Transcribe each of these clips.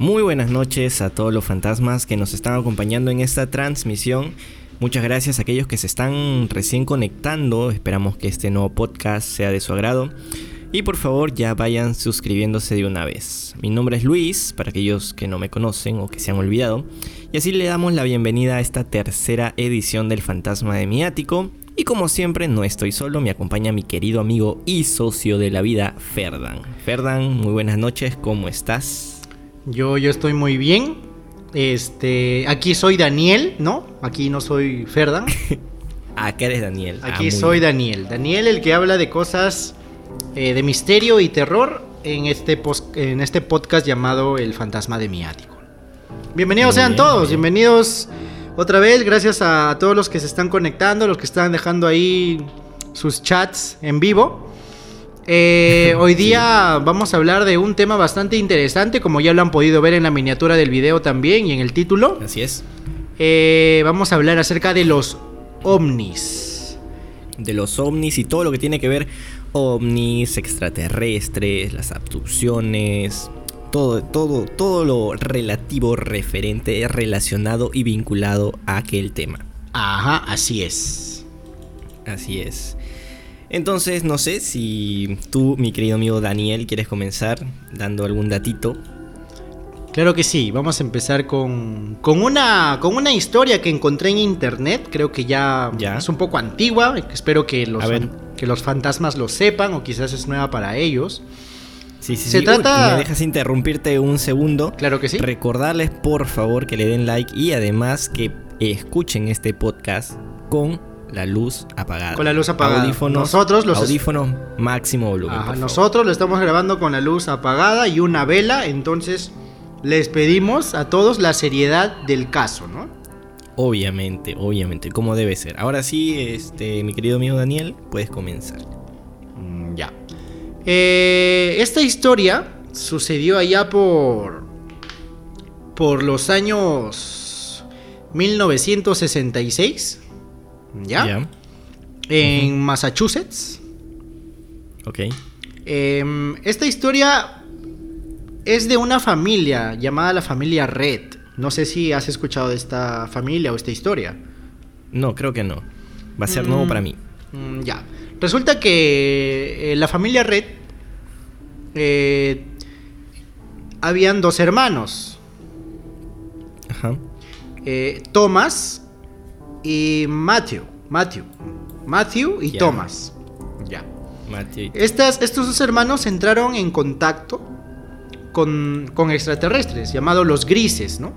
Muy buenas noches a todos los fantasmas que nos están acompañando en esta transmisión. Muchas gracias a aquellos que se están recién conectando. Esperamos que este nuevo podcast sea de su agrado. Y por favor ya vayan suscribiéndose de una vez. Mi nombre es Luis, para aquellos que no me conocen o que se han olvidado. Y así le damos la bienvenida a esta tercera edición del Fantasma de mi Ático. Y como siempre no estoy solo, me acompaña mi querido amigo y socio de la vida, Ferdan. Ferdan, muy buenas noches, ¿cómo estás? Yo, yo estoy muy bien. Este, aquí soy Daniel, ¿no? Aquí no soy Ferdan. Acá eres Daniel. Aquí ah, soy Daniel. Daniel, el que habla de cosas eh, de misterio y terror en este, en este podcast llamado El Fantasma de mi Ático. Bienvenidos sean todos, bienvenidos otra vez, gracias a todos los que se están conectando, los que están dejando ahí sus chats en vivo. Eh, hoy día vamos a hablar de un tema bastante interesante, como ya lo han podido ver en la miniatura del video también y en el título. Así es. Eh, vamos a hablar acerca de los ovnis. De los ovnis y todo lo que tiene que ver ovnis, extraterrestres, las abducciones, todo, todo, todo lo relativo, referente, relacionado y vinculado a aquel tema. Ajá, así es. Así es. Entonces, no sé si tú, mi querido amigo Daniel, quieres comenzar dando algún datito. Claro que sí, vamos a empezar con, con, una, con una historia que encontré en internet, creo que ya, ya. es un poco antigua, espero que los, que los fantasmas lo sepan o quizás es nueva para ellos. Sí, sí, Se trata... ¿Me dejas interrumpirte un segundo? Claro que sí. Recordarles por favor que le den like y además que escuchen este podcast con la luz apagada. Con la luz apagada. Audífonos, nosotros los audífonos máximo volumen. nosotros lo estamos grabando con la luz apagada y una vela, entonces les pedimos a todos la seriedad del caso, ¿no? Obviamente, obviamente, como debe ser. Ahora sí, este, mi querido amigo Daniel, puedes comenzar. Mm, ya. Eh, esta historia sucedió allá por. por los años 1966. ¿Ya? En Massachusetts. Ok. Em, esta historia es de una familia llamada la familia Red. No sé si has escuchado de esta familia o esta historia. No, creo que no. Va a ser nuevo mm, para mí. Mm, ya. Resulta que eh, la familia Red eh, habían dos hermanos. Ajá. Eh, Thomas y Matthew. Matthew. Matthew y Thomas. Ya. Estas, estos dos hermanos entraron en contacto con, con, extraterrestres, llamados los grises, ¿no?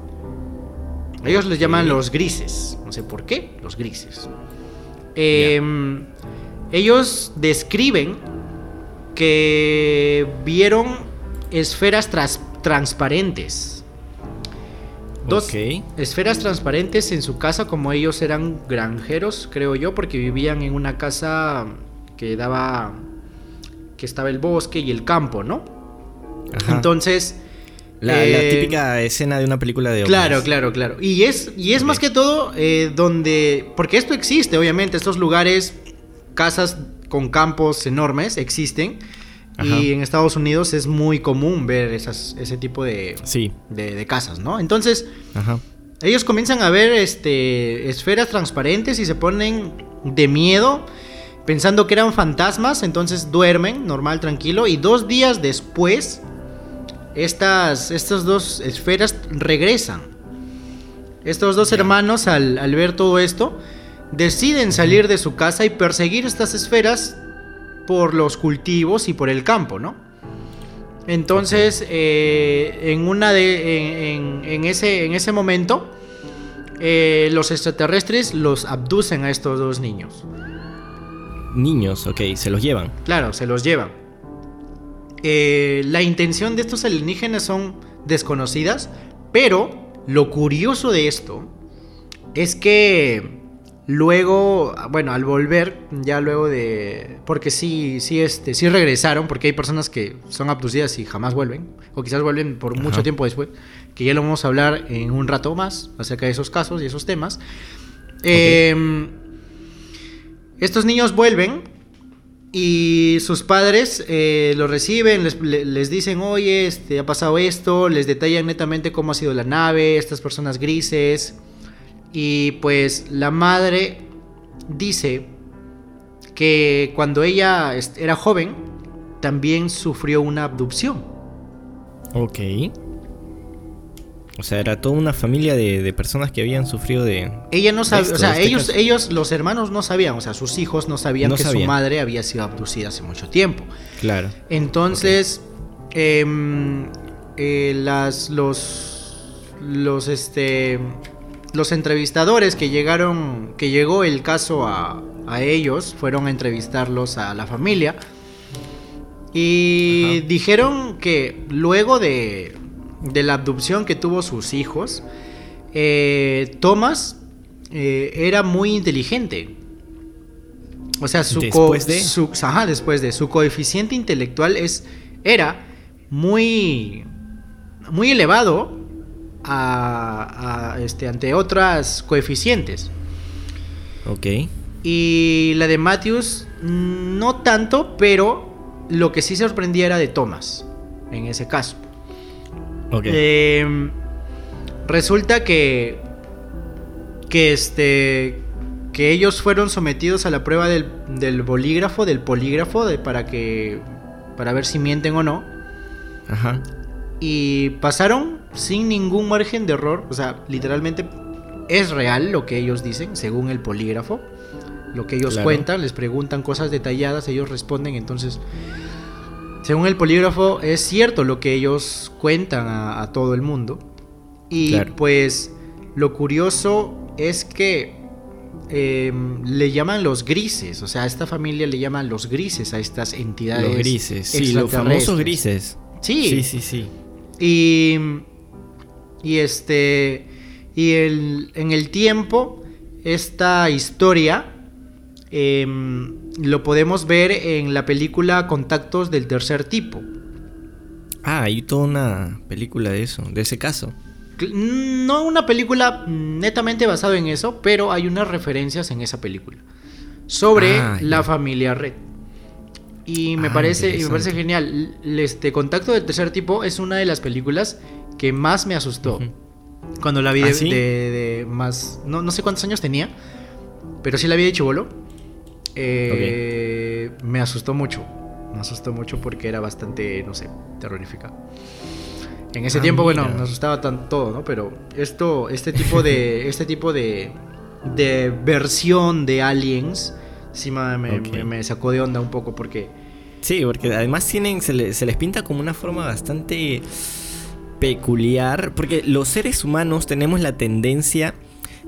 Ellos les llaman los grises. No sé por qué, los grises. Eh, ellos describen que vieron esferas transparentes. Dos esferas transparentes en su casa, como ellos eran granjeros, creo yo, porque vivían en una casa que daba. que estaba el bosque y el campo, ¿no? Entonces. La, eh, típica escena de una película de Claro, claro, claro. Y es, y es más que todo eh, donde. Porque esto existe, obviamente, estos lugares casas con campos enormes existen. Y en Estados Unidos es muy común ver esas, ese tipo de, de, casas, ¿no? Entonces, ellos comienzan a ver este, esferas transparentes y se ponen de miedo, pensando que eran fantasmas, entonces duermen, normal, tranquilo, y dos días después, estas, estas dos esferas regresan. Estos dos hermanos, al, al ver todo esto, deciden salir de su casa y perseguir estas esferas por los cultivos y por el campo, ¿no? Entonces, eh, en, una de, en, ese, en ese momento, eh, los extraterrestres los abducen a estos dos niños. Niños, ok, se los llevan. Claro, se los llevan. Eh, la intención de estos alienígenas son desconocidas, pero lo curioso de esto es que Luego, bueno, al volver, ya luego de. Porque sí, sí, este, sí regresaron, porque hay personas que son abducidas y jamás vuelven, o quizás vuelven por mucho tiempo después, que ya lo vamos a hablar en un rato más acerca de esos casos y esos temas. Em, estos niños vuelven Y sus padres eh, lo reciben, les, dicen, oye, este, ha pasado esto, les detallan netamente cómo ha sido la nave, estas personas grises. Y pues la madre dice que cuando ella era joven, también sufrió una abducción. Ok. O sea, era toda una familia de, personas que habían sufrido de. Ella no sabía, o sea, este ellos, ellos, los hermanos no sabían, o sea, sus hijos no sabían que su madre había sido abducida hace mucho tiempo. Claro. Entonces, em, eh, las, los, los, este, los entrevistadores que llegaron, que llegó el caso a, a ellos, fueron a entrevistarlos a la familia y dijeron que luego de de la abducción que tuvo sus hijos, eh, Thomas eh, era muy inteligente. O sea, su, después de... después de su coeficiente intelectual es era muy muy elevado a, este, ante otras coeficientes. Ok. Y la de Matthews no tanto, pero lo que sí sorprendía era de Thomas en ese caso. Em, resulta que. Que este. Que ellos fueron sometidos a la prueba del, bolígrafo, del polígrafo, de, para que. Para ver si mienten o no. Ajá. Y pasaron sin ningún margen de error. O sea, literalmente es real lo que ellos dicen, según el polígrafo. Lo que ellos cuentan, les preguntan cosas detalladas, ellos responden, entonces según el polígrafo, es cierto lo que ellos cuentan a, todo el mundo. Y pues lo curioso es que em, le llaman los grises, o sea, a esta familia le llaman los grises a estas entidades. Los grises, sí, los famosos grises. Sí. Sí, sí, sí. Y, y este, y el, en el tiempo, esta historia Em, lo podemos ver en la película Contactos del tercer tipo. Ah, hay toda una película de eso, de ese caso. No una película netamente basada en eso, pero hay unas referencias en esa película sobre ah, la familia Red. Y me, ah, parece, me parece genial. Este Contacto del tercer tipo es una de las películas que más me asustó. Cuando la vi ¿Ah, de, más. No, no, sé cuántos años tenía, pero sí la vi de chivolo. Eh, me asustó mucho. Me asustó mucho porque era bastante, no sé, terrorífica. En ese ah, tiempo, bueno, me asustaba tan todo, ¿no? Pero esto, este tipo de, este tipo de, de versión de aliens, sí me, sacó de onda un poco porque... Sí, porque además tienen, se, se les pinta como una forma bastante peculiar, porque los seres humanos tenemos la tendencia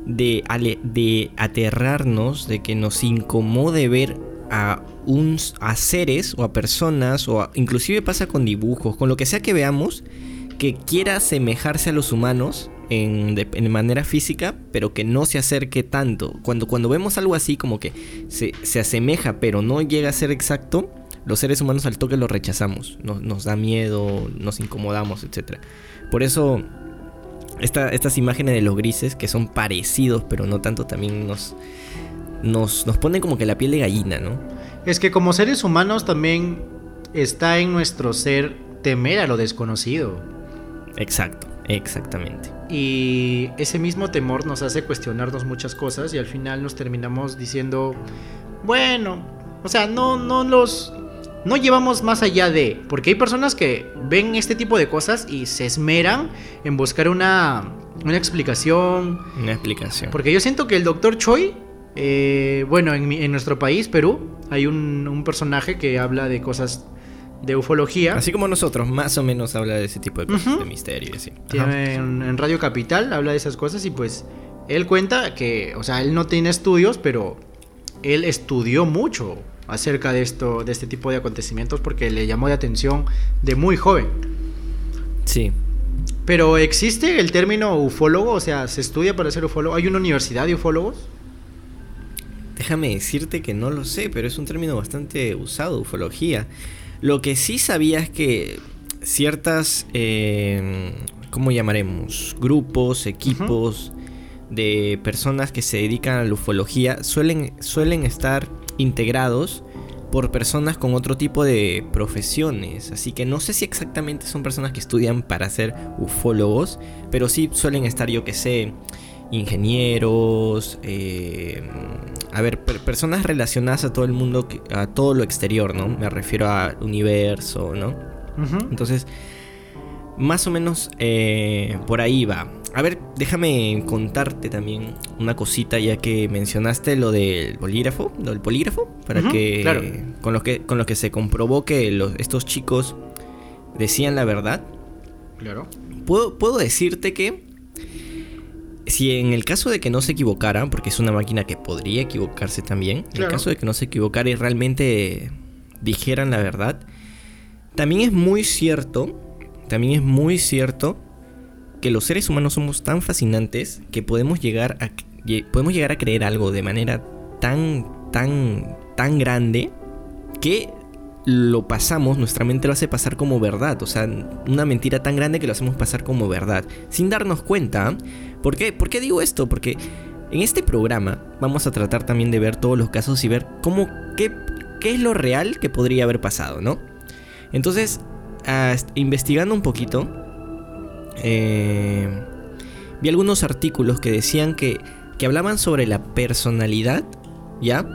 de, de aterrarnos, de que nos incomode ver a, un, a seres o a personas, o inclusive pasa con dibujos, con lo que sea que veamos, que quiera asemejarse a los humanos en, de, manera física, pero que no se acerque tanto. Cuando, cuando vemos algo así como que se, se asemeja, pero no llega a ser exacto, los seres humanos al toque lo rechazamos, nos, nos da miedo, nos incomodamos, etc. Por eso estas imágenes de los grises que son parecidos, pero no tanto, también nos, nos, nos ponen como que la piel de gallina, ¿no? Es que como seres humanos también está en nuestro ser temer a lo desconocido. Exacto, exactamente. Y ese mismo temor nos hace cuestionarnos muchas cosas y al final nos terminamos diciendo, bueno, o sea, no, no los no llevamos más allá de, porque hay personas que ven este tipo de cosas y se esmeran en buscar una, una explicación. Una explicación. Porque yo siento que el doctor Choi, eh, bueno, en, nuestro país, Perú, hay un, personaje que habla de cosas de ufología. Así como nosotros, más o menos habla de ese tipo de cosas, de misterio. Sí. En, en Radio Capital habla de esas cosas y pues él cuenta que, o sea, él no tiene estudios, pero él estudió mucho acerca de esto, de este tipo de acontecimientos porque le llamó la atención de muy joven. Sí. Pero existe el término ufólogo, o sea, se estudia para ser ufólogo. ¿Hay una universidad de ufólogos? Déjame decirte que no lo sé, pero es un término bastante usado, ufología. Lo que sí sabía es que ciertas, eh, ¿cómo llamaremos? Grupos, equipos de personas que se dedican a la ufología suelen, suelen estar integrados por personas con otro tipo de profesiones. Así que no sé si exactamente son personas que estudian para ser ufólogos, pero sí suelen estar, yo que sé, ingenieros, eh, a ver, personas relacionadas a todo el mundo, a todo lo exterior, ¿no? Me refiero al universo, ¿no? Entonces, más o menos eh, por ahí va. A ver, déjame contarte también una cosita ya que mencionaste lo del bolígrafo, lo del polígrafo, para que, con lo que con lo que se comprobó que los, estos chicos decían la verdad. Claro. Puedo, puedo decirte que si en el caso de que no se equivocara, porque es una máquina que podría equivocarse también, en el caso de que no se equivocara y realmente dijeran la verdad, también es muy cierto, también es muy cierto que los seres humanos somos tan fascinantes que podemos llegar a podemos llegar a creer algo de manera tan tan tan grande que lo pasamos, nuestra mente lo hace pasar como verdad, o sea, una mentira tan grande que lo hacemos pasar como verdad, sin darnos cuenta. ¿Por qué? ¿Por qué digo esto? Porque en este programa vamos a tratar también de ver todos los casos y ver cómo, qué, qué es lo real que podría haber pasado, ¿no? Entonces, investigando un poquito, eh, vi algunos artículos que decían que, que hablaban sobre la personalidad, ¿ya?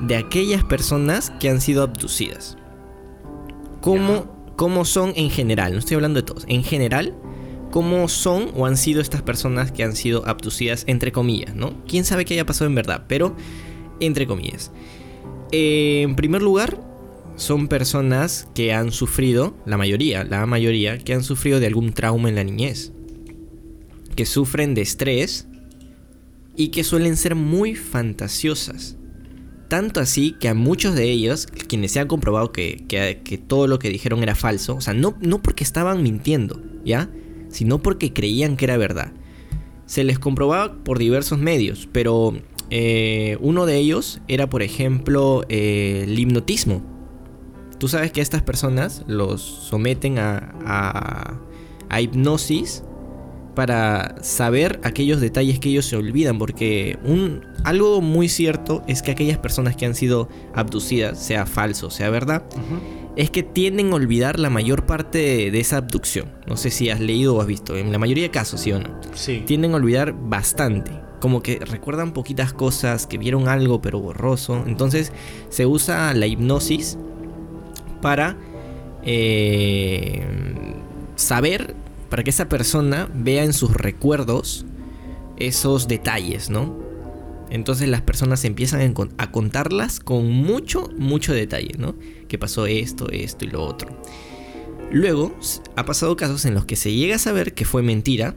De aquellas personas que han sido abducidas cómo, son en general, no estoy hablando de todos, en general, cómo son o han sido estas personas que han sido abducidas, entre comillas, ¿no? Quién sabe qué haya pasado en verdad, pero entre comillas. En primer lugar, son personas que han sufrido, la mayoría, la mayoría, que han sufrido de algún trauma en la niñez. Que sufren de estrés y que suelen ser muy fantasiosas. Tanto así que a muchos de ellos, quienes se han comprobado que, todo lo que dijeron era falso, o sea, no, no porque estaban mintiendo, ¿ya? Sino porque creían que era verdad. Se les comprobaba por diversos medios, pero eh, uno de ellos era, por ejemplo, eh, el hipnotismo. Tú sabes que estas personas los someten a, a, hipnosis para saber aquellos detalles que ellos se olvidan, porque un, algo muy cierto es que aquellas personas que han sido abducidas, sea falso, sea verdad, es que tienden a olvidar la mayor parte de, esa abducción. No sé si has leído o has visto, en la mayoría de casos, sí o no. Sí. Tienden a olvidar bastante. Como que recuerdan poquitas cosas, que vieron algo pero borroso. Entonces se usa la hipnosis para eh, saber para que esa persona vea en sus recuerdos esos detalles, ¿no? Entonces las personas empiezan a contarlas con mucho, mucho detalle, ¿no? Que pasó esto, esto y lo otro. Luego, ha pasado casos en los que se llega a saber que fue mentira,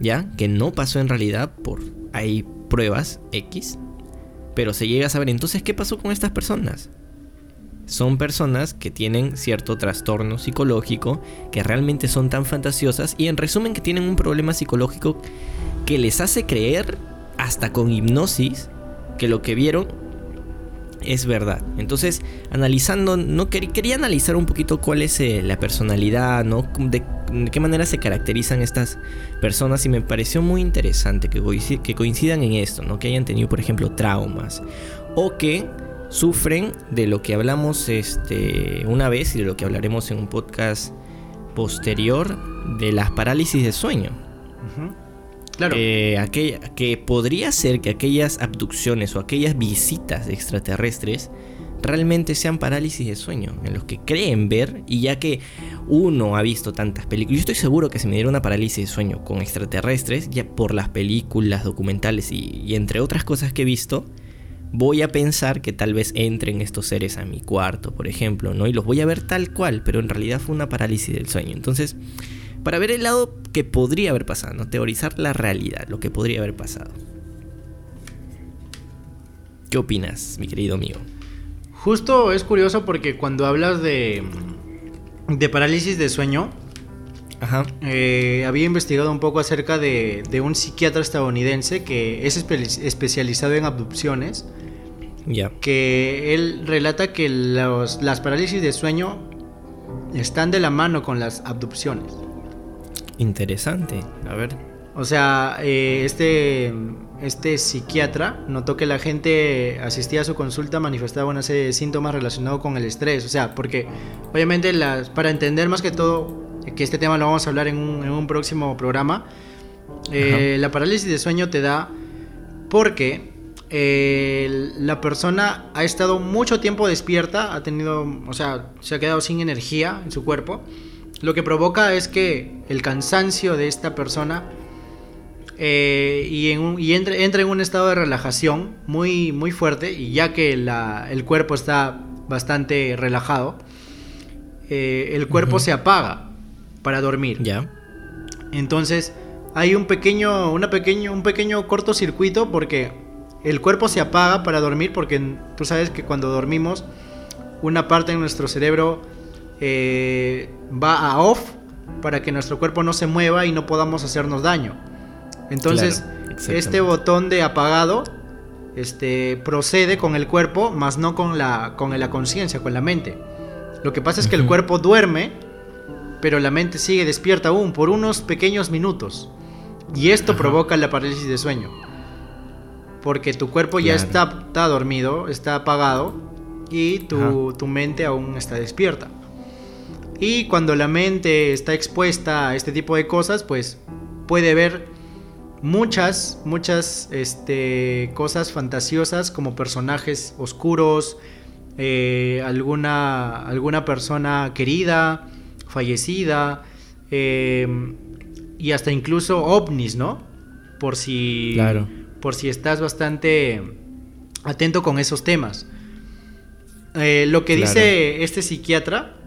¿ya? Que no pasó en realidad por... Hay pruebas X, pero se llega a saber entonces qué pasó con estas personas son personas que tienen cierto trastorno psicológico, que realmente son tan fantasiosas y en resumen que tienen un problema psicológico que les hace creer, hasta con hipnosis, que lo que vieron es verdad. Entonces, analizando, no quería analizar un poquito cuál es eh, la personalidad, ¿no? De, qué manera se caracterizan estas personas y me pareció muy interesante que, que coincidan en esto, ¿no? Que hayan tenido, por ejemplo, traumas o que sufren de lo que hablamos este, una vez y de lo que hablaremos en un podcast posterior de las parálisis de sueño. Claro. aquella, que podría ser que aquellas abducciones o aquellas visitas extraterrestres realmente sean parálisis de sueño, en los que creen ver, y ya que uno ha visto tantas películas, yo estoy seguro que si me diera una parálisis de sueño con extraterrestres, ya por las películas, documentales y entre otras cosas que he visto, voy a pensar que tal vez entren estos seres a mi cuarto, por ejemplo, ¿no? Y los voy a ver tal cual, pero en realidad fue una parálisis del sueño. Entonces, para ver el lado que podría haber pasado, ¿no? Teorizar la realidad, lo que podría haber pasado. ¿Qué opinas, mi querido amigo? Justo es curioso porque cuando hablas de, de parálisis de sueño, Ajá. Eh, había investigado un poco acerca de, de un psiquiatra estadounidense que es especializado en abducciones. Ya. Que él relata que los, las parálisis de sueño están de la mano con las abducciones. Interesante. A ver. O sea, eh, este, este psiquiatra notó que la gente asistía a su consulta manifestaba una serie de síntomas relacionados con el estrés. O sea, porque obviamente las, para entender más que todo, que este tema lo vamos a hablar en un, próximo programa, eh, la parálisis de sueño te da porque eh, la persona ha estado mucho tiempo despierta, ha tenido, o sea, se ha quedado sin energía en su cuerpo. Lo que provoca es que el cansancio de esta persona eh, y, en entra, en un estado de relajación muy, muy fuerte y ya que el cuerpo está bastante relajado, eh, el cuerpo se apaga para dormir. Ya. Entonces hay un pequeño, una pequeño, un pequeño cortocircuito porque el cuerpo se apaga para dormir porque tú sabes que cuando dormimos una parte de nuestro cerebro eh, va a off para que nuestro cuerpo no se mueva y no podamos hacernos daño. Entonces, este botón de apagado este, procede con el cuerpo, más no con la, con la conciencia, con la mente. Lo que pasa es que el cuerpo duerme, pero la mente sigue despierta aún por unos pequeños minutos. Y esto provoca la parálisis de sueño. Porque tu cuerpo ya está, está, dormido, está apagado, y tu, tu mente aún está despierta. Y cuando la mente está expuesta a este tipo de cosas, pues puede ver muchas, muchas este, cosas fantasiosas como personajes oscuros, eh, alguna, alguna persona querida, fallecida, em, y hasta incluso ovnis, ¿no? Por si, claro. por si estás bastante atento con esos temas. Eh, lo que dice este psiquiatra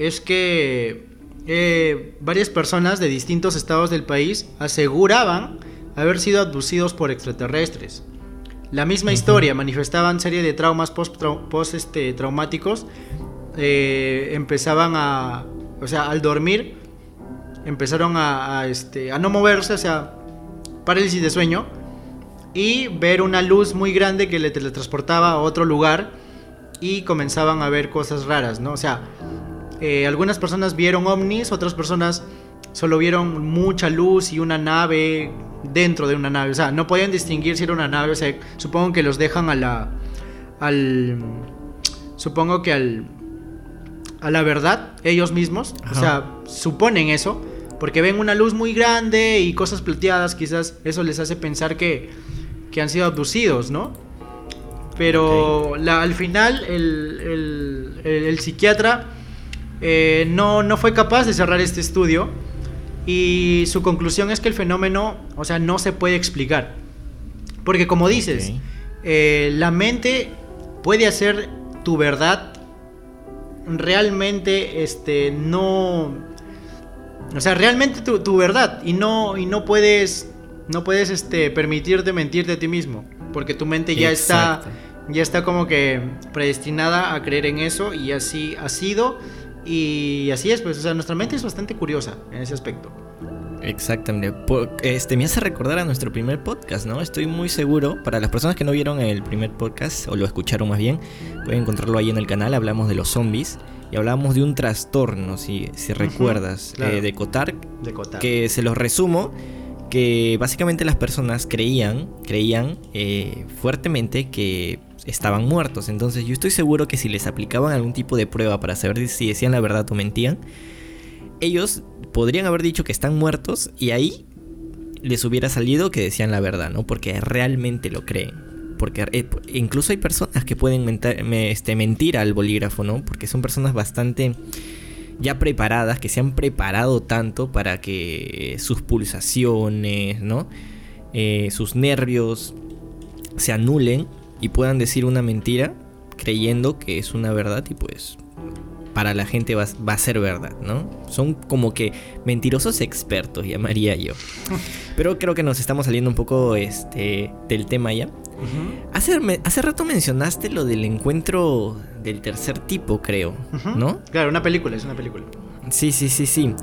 es que eh, varias personas de distintos estados del país aseguraban haber sido abducidos por extraterrestres. La misma historia, manifestaban serie de traumas post, este, traumáticos, eh, empezaban a, o sea, al dormir, empezaron a, este, a no moverse, o sea, parálisis de sueño, y ver una luz muy grande que le teletransportaba a otro lugar y comenzaban a ver cosas raras, ¿no? O sea, eh, algunas personas vieron ovnis, otras personas solo vieron mucha luz y una nave dentro de una nave. O sea, no podían distinguir si era una nave. O sea, supongo que los dejan a la. al. Supongo que al. a la verdad, ellos mismos. O sea, suponen eso. Porque ven una luz muy grande y cosas plateadas. Quizás eso les hace pensar que. que han sido abducidos, ¿no? Pero al final, el, el psiquiatra eh, no, no fue capaz de cerrar este estudio y su conclusión es que el fenómeno, o sea, no se puede explicar. Porque como dices, eh, la mente puede hacer tu verdad realmente, este, no... O sea, realmente tu, verdad y no, y no puedes, no puedes, este, permitirte mentirte a ti mismo. Porque tu mente ya está, ya está como que predestinada a creer en eso y así ha sido y así es, pues, o sea, nuestra mente es bastante curiosa en ese aspecto. Exactamente. Este me hace recordar a nuestro primer podcast, ¿no? Estoy muy seguro, para las personas que no vieron el primer podcast, o lo escucharon más bien, pueden encontrarlo ahí en el canal, hablamos de los zombies y hablamos de un trastorno, si, si recuerdas, eh, de Cotard, de Cotard. que se los resumo, que básicamente las personas creían, creían eh, fuertemente que estaban muertos. Entonces yo estoy seguro que si les aplicaban algún tipo de prueba para saber si decían la verdad o mentían, ellos podrían haber dicho que están muertos y ahí les hubiera salido que decían la verdad, ¿no? Porque realmente lo creen. Porque eh, incluso hay personas que pueden este, mentir al bolígrafo, ¿no? Porque son personas bastante ya preparadas, que se han preparado tanto para que sus pulsaciones, ¿no? Eh, sus nervios se anulen y puedan decir una mentira creyendo que es una verdad y pues para la gente va, a ser verdad, ¿no? Son como que mentirosos expertos, llamaría yo. Pero creo que nos estamos saliendo un poco este, del tema ya. hace, hace rato mencionaste lo del encuentro del tercer tipo, creo, ¿no? Claro, una película, es una película. Sí, sí, sí, sí.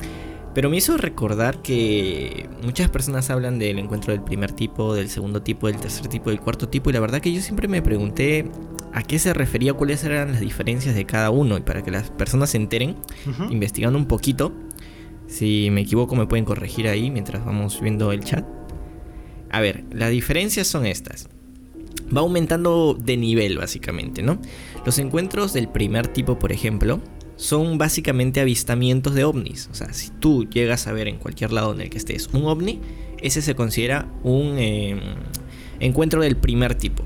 Pero me hizo recordar que muchas personas hablan del encuentro del primer tipo, del segundo tipo, del tercer tipo, del cuarto tipo, y la verdad que yo siempre me pregunté a qué se refería, cuáles eran las diferencias de cada uno, y para que las personas se enteren, investigando un poquito, Si me equivoco me pueden corregir ahí mientras vamos viendo el chat. A ver, las diferencias son estas. Va aumentando de nivel básicamente, ¿no? Los encuentros del primer tipo, por ejemplo, son básicamente avistamientos de ovnis. O sea, si tú llegas a ver en cualquier lado en el que estés un ovni, ese se considera un em, encuentro del primer tipo.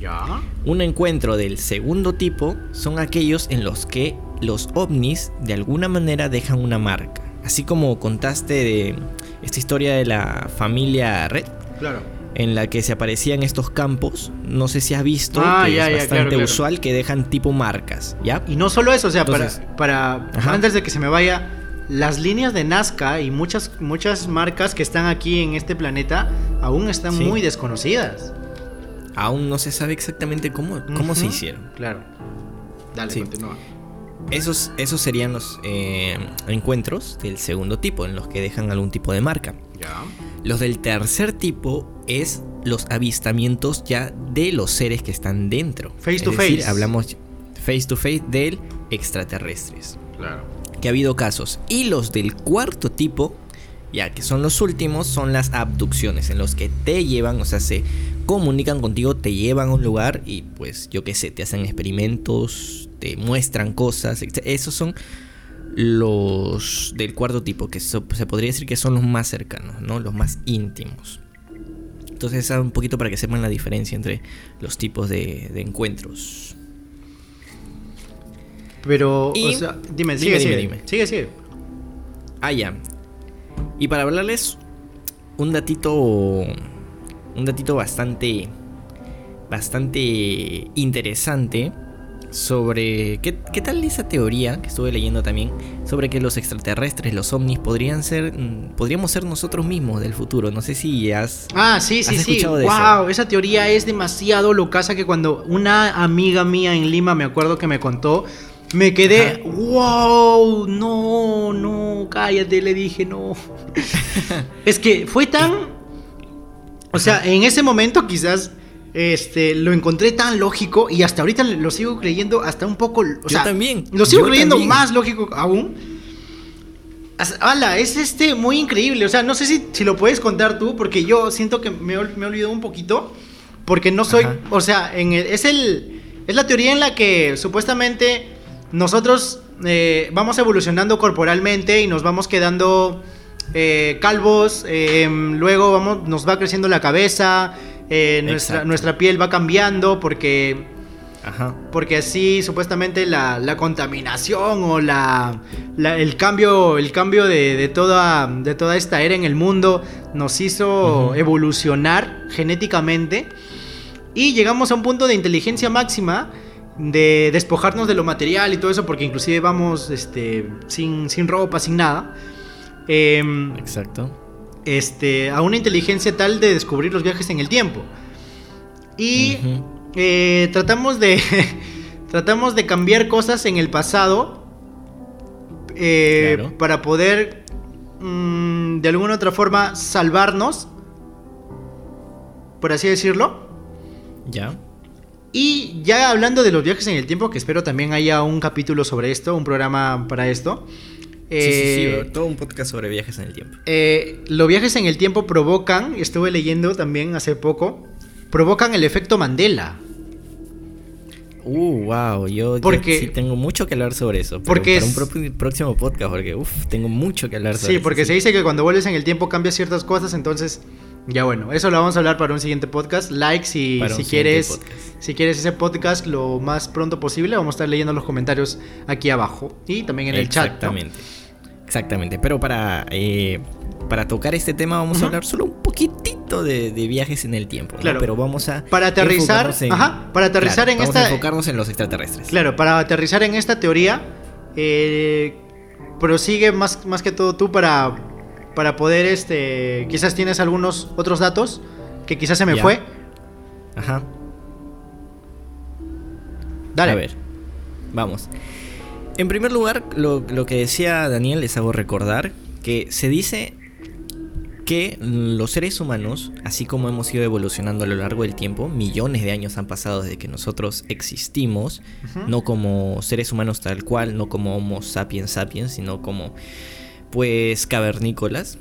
¿Ya? Un encuentro del segundo tipo son aquellos en los que los ovnis de alguna manera dejan una marca. Así como contaste de esta historia de la familia Red. Claro. En la que se aparecían estos campos. No sé si has visto Ah, que ya, es ya, bastante claro, claro. usual que dejan tipo marcas, ¿ya? Y no solo eso, o sea, Entonces- para, antes de que se me vaya, las líneas de Nazca y muchas, muchas marcas que están aquí en este planeta aún están Sí. muy desconocidas. Aún no se sabe exactamente cómo, cómo se hicieron. Claro. Dale, Sí. continúa. Esos, esos serían los eh, encuentros del segundo tipo, en los que dejan algún tipo de marca. Ya. Los del tercer tipo es los avistamientos ya de los seres que están dentro. Face Es to decir, face. hablamos face to face del extraterrestres. Claro. Que ha habido casos. Y los del cuarto tipo, ya que son los últimos, son las abducciones, en los que te llevan, o sea, se comunican contigo, te llevan a un lugar y pues yo qué sé, te hacen experimentos, te muestran cosas. etc. Esos son los del cuarto tipo, que so- se podría decir que son los más cercanos, ¿no? Los más íntimos. Entonces, un poquito para que sepan la diferencia entre los tipos de, de encuentros. Pero, Y- o sea, dime, Dime, sigue, dime, sigue. dime. Sigue, sigue. Ah, ya. Y para hablarles un datito. Un datito bastante. Bastante interesante. Sobre. ¿qué, qué tal esa teoría que estuve leyendo también? Sobre que los extraterrestres, los ovnis, podrían ser. mm, Podríamos ser nosotros mismos del futuro. No sé si has. Ah, sí, sí, ¿Has sí. wow, eso? esa teoría es demasiado locaza que cuando una amiga mía en Lima, me acuerdo que me contó, me quedé, Ajá. wow, no, no, cállate, le dije, no. es que fue tan... O sea, en ese momento quizás este, lo encontré tan lógico y hasta ahorita lo sigo creyendo hasta un poco... O Yo sea, también, Lo sigo yo creyendo también. más lógico aún. Ala, es este muy increíble. O sea, no sé si, si lo puedes contar tú, porque yo siento que me, me he olvidado un poquito. Porque no soy. Ajá. O sea, en el- es el. Es la teoría en la que supuestamente nosotros eh, vamos evolucionando corporalmente y nos vamos quedando eh, calvos. eh, luego vamos, nos va creciendo la cabeza. Eh, nuestra, nuestra piel va cambiando porque Ajá. porque así supuestamente la, la contaminación o la, la- el cambio, el cambio de, de toda, de toda esta era en el mundo nos hizo evolucionar genéticamente y llegamos a un punto de inteligencia máxima de despojarnos de lo material y todo eso porque inclusive vamos este, sin, sin ropa, sin nada. Em, Exacto. Este, a una inteligencia tal de descubrir los viajes en el tiempo. Y eh, tratamos de tratamos de cambiar cosas en el pasado eh, Claro. para poder mm, de alguna otra forma salvarnos, por así decirlo. Ya. Y ya hablando de los viajes en el tiempo, que espero también haya un capítulo sobre esto, un programa para esto. Sí, sí, sí, eh, todo un podcast sobre viajes en el tiempo. eh, los viajes en el tiempo provocan, estuve leyendo también hace poco, provocan el efecto Mandela. Uh, wow, yo, yo Porque- sí tengo mucho que hablar sobre eso. Porque para un es- próximo podcast, porque uff, tengo mucho que hablar sobre Sí, eso, porque se sí. dice que cuando vuelves en el tiempo cambias ciertas cosas, entonces ya bueno, eso lo vamos a hablar para un siguiente podcast. Like si, si quieres podcast. si quieres ese podcast lo más pronto posible, vamos a estar leyendo los comentarios aquí abajo y también en el chat. ¿no? Exactamente. Pero para, eh, para tocar este tema vamos a hablar solo un poquitito de, de viajes en el tiempo. ¿no? Claro. Pero vamos a. Para aterrizar- en- ajá, para aterrizar en vamos esta- A enfocarnos en los extraterrestres. Claro, para aterrizar en esta teoría, eh, prosigue más, más que todo tú para, para poder, este, quizás tienes algunos otros datos que quizás se me Ya. fue. Ajá. Dale. A ver, vamos. En primer lugar, lo, lo que decía Daniel, les hago recordar que se dice que los seres humanos, así como hemos ido evolucionando a lo largo del tiempo, millones de años han pasado desde que nosotros existimos, no como seres humanos tal cual, no como Homo sapiens sapiens, sino como pues cavernícolas.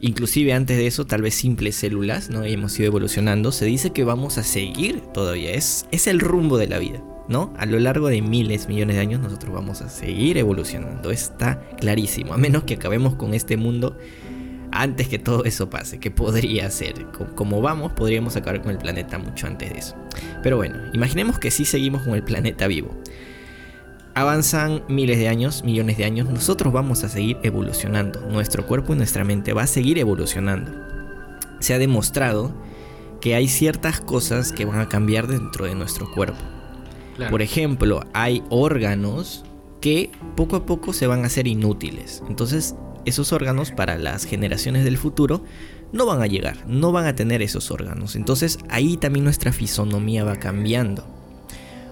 Inclusive antes de eso, tal vez simples células, ¿no? hemos ido evolucionando. Se dice que vamos a seguir todavía. Es, es el rumbo de la vida, ¿no? A lo largo de miles, millones de años nosotros vamos a seguir evolucionando. Está clarísimo. A menos que acabemos con este mundo antes que todo eso pase, que podría ser. Como vamos, podríamos acabar con el planeta mucho antes de eso. Pero bueno, imaginemos que sí seguimos con el planeta vivo. Avanzan miles de años, millones de años, nosotros vamos a seguir evolucionando. Nuestro cuerpo y nuestra mente va a seguir evolucionando. Se ha demostrado que hay ciertas cosas que van a cambiar dentro de nuestro cuerpo. Por ejemplo, hay órganos que poco a poco se van a hacer inútiles. Entonces esos órganos para las generaciones del futuro no van a llegar, no van a tener esos órganos. Entonces ahí también nuestra fisonomía va cambiando.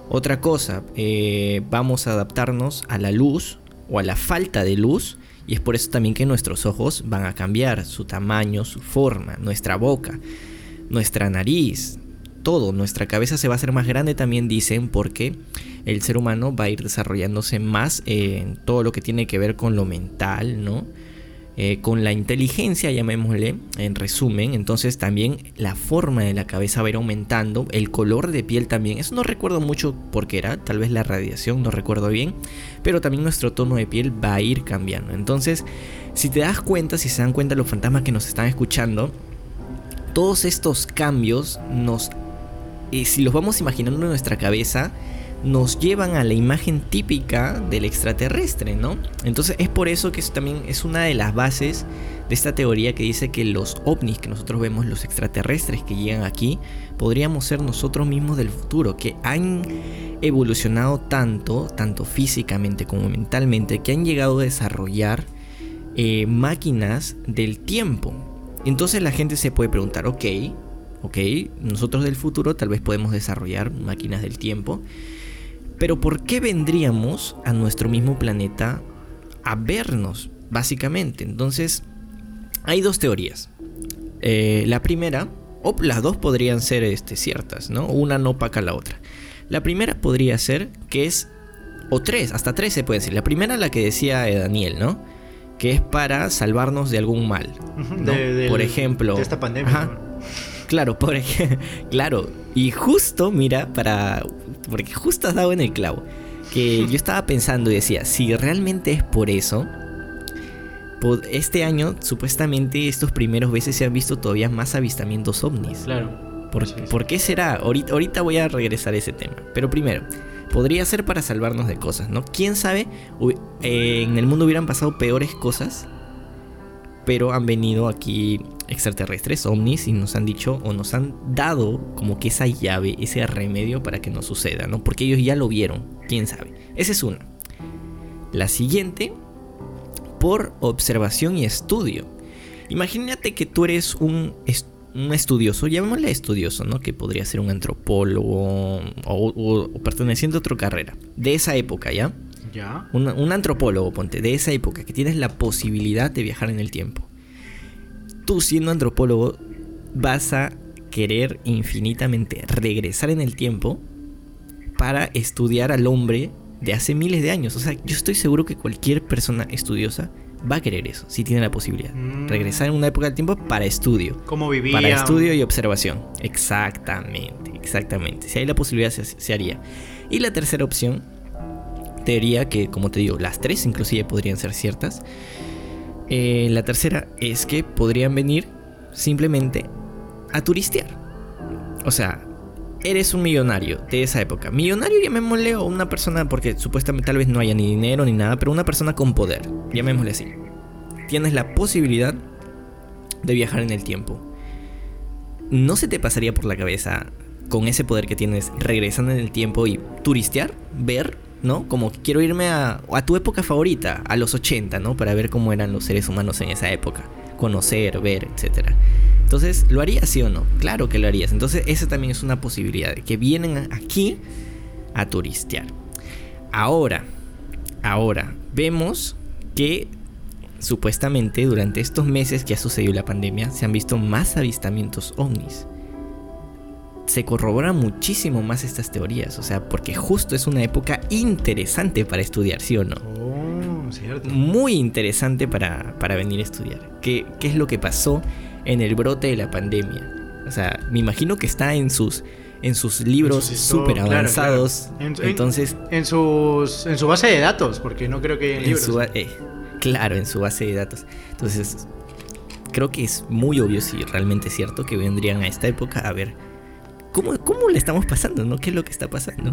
Otra cosa, eh, vamos a adaptarnos a la luz o a la falta de luz y es por eso también que nuestros ojos van a cambiar su tamaño, su forma, nuestra boca, nuestra nariz, todo, nuestra cabeza se va a hacer más grande también dicen porque el ser humano va a ir desarrollándose más en todo lo que tiene que ver con lo mental, ¿no? Eh, con la inteligencia, llamémosle, en resumen, entonces también la forma de la cabeza va a ir aumentando, el color de piel también, eso no recuerdo mucho por qué era, tal vez la radiación, no recuerdo bien, pero también nuestro tono de piel va a ir cambiando. Entonces, si te das cuenta, si se dan cuenta los fantasmas que nos están escuchando, todos estos cambios nos y si los vamos imaginando en nuestra cabeza, nos llevan a la imagen típica del extraterrestre, ¿no? Entonces es por eso que eso también es una de las bases de esta teoría que dice que los ovnis que nosotros vemos, los extraterrestres que llegan aquí, podríamos ser nosotros mismos del futuro, que han evolucionado tanto, tanto físicamente como mentalmente, que han llegado a desarrollar eh, máquinas del tiempo. Entonces la gente se puede preguntar, ok, ¿ok? Nosotros del futuro tal vez podemos desarrollar máquinas del tiempo, pero ¿por qué vendríamos a nuestro mismo planeta a vernos, básicamente? Entonces, hay dos teorías. Eh, la primera, o las dos podrían ser este, ciertas, ¿no? Una no opaca la otra. La primera podría ser que es, o tres, hasta tres se puede decir. La primera, la que decía Daniel, ¿no? Que es para salvarnos de algún mal. Por ejemplo. De esta pandemia. Claro, por claro. Y justo, mira, para. Porque justo has dado en el clavo. Que yo estaba pensando y decía, si realmente es por eso. Este año, supuestamente, estos primeros veces se han visto todavía más avistamientos ovnis. Claro. ¿Por, qué será? Ahorita, ahorita voy a regresar a ese tema. Pero primero, podría ser para salvarnos de cosas, ¿no? ¿Quién sabe? Eh, en el mundo hubieran pasado peores cosas pero han venido aquí extraterrestres, ovnis, y nos han dicho o nos han dado como que esa llave, ese remedio para que no suceda, ¿no? Porque ellos ya lo vieron, quién sabe. Esa es una. La siguiente, por observación y estudio. Imagínate que tú eres un, un estudioso, llamémosle estudioso, ¿no? Que podría ser un antropólogo o, perteneciente a otra carrera, de esa época, ¿ya? Un, antropólogo, ponte, de esa época, que tienes la posibilidad de viajar en el tiempo. Tú siendo antropólogo vas a querer infinitamente regresar en el tiempo para estudiar al hombre de hace miles de años. O sea, yo estoy seguro que cualquier persona estudiosa va a querer eso, si tiene la posibilidad. Mm. Regresar en una época del tiempo para estudio. ¿Cómo vivía? Para estudio y observación. Exactamente, exactamente. Si hay la posibilidad, se haría. Y la tercera opción teoría que, como te digo, las tres inclusive podrían ser ciertas. Eh, la tercera es que podrían venir simplemente a turistear. O sea, eres un millonario de esa época. Millonario llamémosle o una persona, porque supuestamente tal vez no haya ni dinero ni nada, pero una persona con poder, llamémosle así. Tienes la posibilidad de viajar en el tiempo. ¿No se te pasaría por la cabeza con ese poder que tienes regresando en el tiempo y turistear? Ver ¿no? Como quiero irme a, a, tu época favorita, a los 80, ¿no? Para ver cómo eran los seres humanos en esa época. Conocer, ver, etc. Entonces, ¿lo harías sí o no? Claro que lo harías. Entonces, esa también es una posibilidad, que vienen aquí a turistear. Ahora, ahora, vemos que supuestamente durante estos meses que ha sucedido la pandemia se han visto más avistamientos ovnis se corroboran muchísimo más estas teorías, o sea, porque justo es una época interesante para estudiar, ¿sí o no? Oh, cierto. muy interesante para, para venir a estudiar. ¿Qué, ¿Qué es lo que pasó en el brote de la pandemia? O sea, me imagino que está en sus en sus libros En súper avanzados. claro. En- en- Entonces, En, sus, en su base de datos, porque no creo que haya en libros. su, eh, claro, en su base de datos. Entonces, creo que es muy obvio si realmente es cierto que vendrían a esta época a ver cómo, cómo le estamos pasando, ¿no? ¿Qué es lo que está pasando?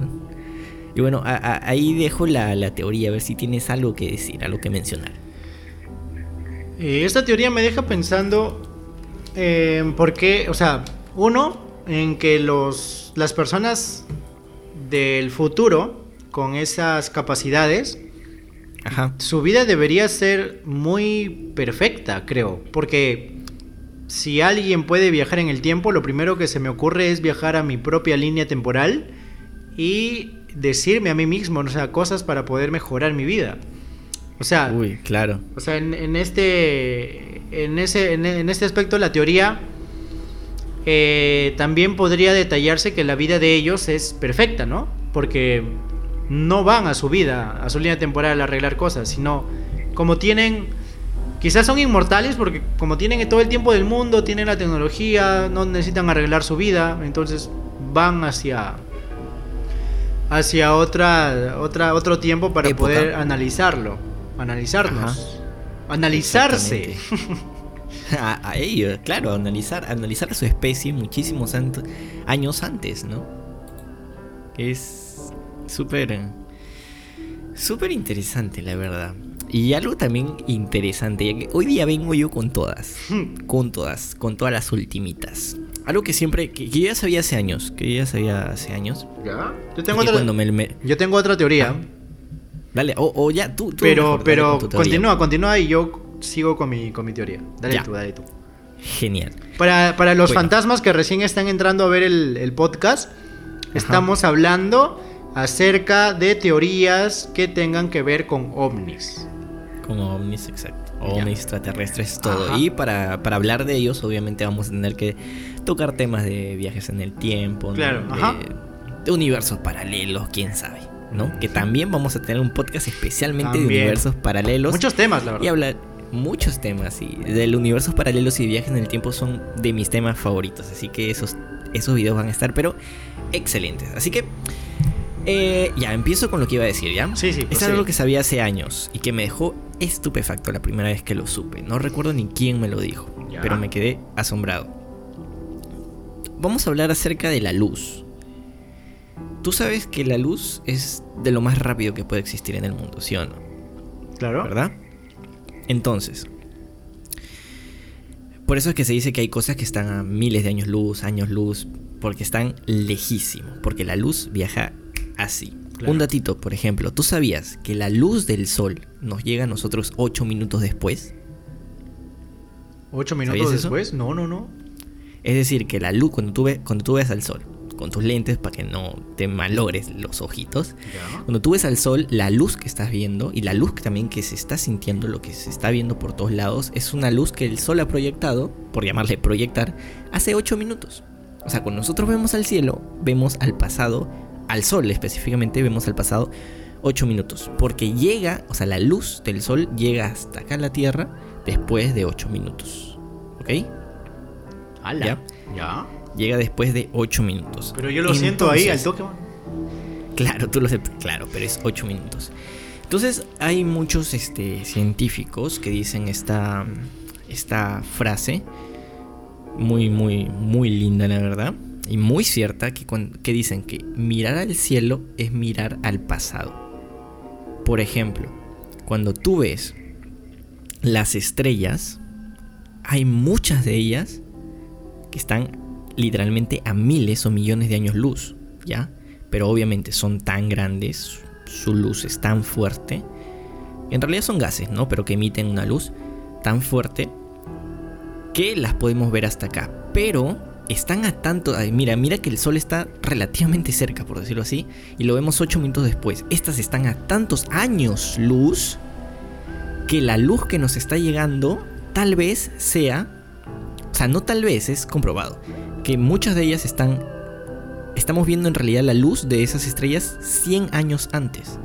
Y bueno, a- a- ahí dejo la, la teoría, a ver si tienes algo que decir, algo que mencionar. Eh, esta teoría me deja pensando en por qué, o sea, uno, en que los, las personas del futuro con esas capacidades, Ajá. su vida debería ser muy perfecta, creo, porque si alguien puede viajar en el tiempo, lo primero que se me ocurre es viajar a mi propia línea temporal y decirme a mí mismo, o sea, cosas para poder mejorar mi vida. O sea, Uy, claro. o sea, en, en este, en ese, en, en este aspecto la teoría eh, también podría detallarse que la vida de ellos es perfecta, ¿no? Porque no van a su vida, a su línea temporal a arreglar cosas, sino como tienen, quizás son inmortales porque como tienen todo el tiempo del mundo, tienen la tecnología, no necesitan arreglar su vida, entonces van hacia hacia otra, otra otro tiempo para Época. poder analizarlo, analizarnos, analizarse. A, a ello, claro, analizar, analizar a su especie muchísimos años antes, ¿no? Es súper, súper interesante, la verdad. Y algo también interesante, ya que hoy día vengo yo con todas, con todas, con todas las ultimitas. Algo que siempre, que, que yo ya sabía hace años, que yo ya sabía hace años. ¿Ya? Yo tengo otra, me- me- yo tengo otra teoría, dale, o, o ya, tú, tú pero mejor, pero con continúa, continúa y yo sigo con mi con mi teoría. Dale Ya. tú, dale tú. Genial. Para, para los Bueno. fantasmas que recién están entrando a ver el, el podcast, estamos hablando acerca de teorías que tengan que ver con ovnis. Con ovnis, exacto. Ovnis extraterrestres, todo. Ajá. Y para, para hablar de ellos, obviamente vamos a tener que tocar temas de viajes en el tiempo. Claro, ajá. de universos paralelos, quién sabe, ¿no? Que también vamos a tener un podcast especialmente de universos paralelos. Muchos temas, la y verdad. hablar muchos temas y del universos paralelos y viajes en el tiempo son de mis temas favoritos así que esos esos videos van a estar pero excelentes así que eh, ya empiezo con lo que iba a decir ya Sí, sí, es algo que sabía hace años y que me dejó estupefacto la primera vez que lo supe no recuerdo ni quién me lo dijo Ya. pero me quedé asombrado vamos a hablar acerca de la luz tú sabes que la luz es de lo más rápido que puede existir en el mundo sí o no Claro. ¿verdad? Entonces, por eso es que se dice que hay cosas que están a miles de años luz, años luz, porque están lejísimos, porque la luz viaja así. Claro. Un datito, por ejemplo, ¿tú sabías que la luz del sol nos llega a nosotros 8 minutos después? ¿Ocho minutos ¿Sabías eso? después? No, no, no. Es decir, que la luz, cuando tú, ves, cuando tú ves al sol, con tus lentes para que no te malogres los ojitos. Cuando tú ves al sol, la luz que estás viendo y la luz también que se está sintiendo, lo que se está viendo por todos lados, es una luz que el sol ha proyectado, por llamarle proyectar, hace 8 minutos. O sea, cuando nosotros vemos al cielo, vemos al pasado, al sol específicamente, vemos al pasado 8 minutos. Porque llega, o sea, la luz del sol llega hasta acá a la Tierra después de 8 minutos. ¿Ok? Ala. Ya. Ya. Llega después de 8 minutos. Pero yo lo siento ahí al toque. Claro, tú lo sé, claro, pero es 8 minutos. Entonces, hay muchos este, científicos que dicen esta, esta frase, muy, muy, muy linda, la verdad, y muy cierta, que, que dicen que mirar al cielo es mirar al pasado. Por ejemplo, cuando tú ves las estrellas, hay muchas de ellas que están literalmente a miles o millones de años luz, ¿ya? Pero obviamente son tan grandes, su luz es tan fuerte, en realidad son gases, ¿no? Pero que emiten una luz tan fuerte que las podemos ver hasta acá. Pero están a tanto... mira, mira que el sol está relativamente cerca, por decirlo así, y lo vemos 8 minutos después. Estas están a tantos años luz que la luz que nos está llegando tal vez sea... O sea, no tal vez, es comprobado. Que muchas de ellas están estamos viendo en realidad la luz de esas estrellas 100 años antes,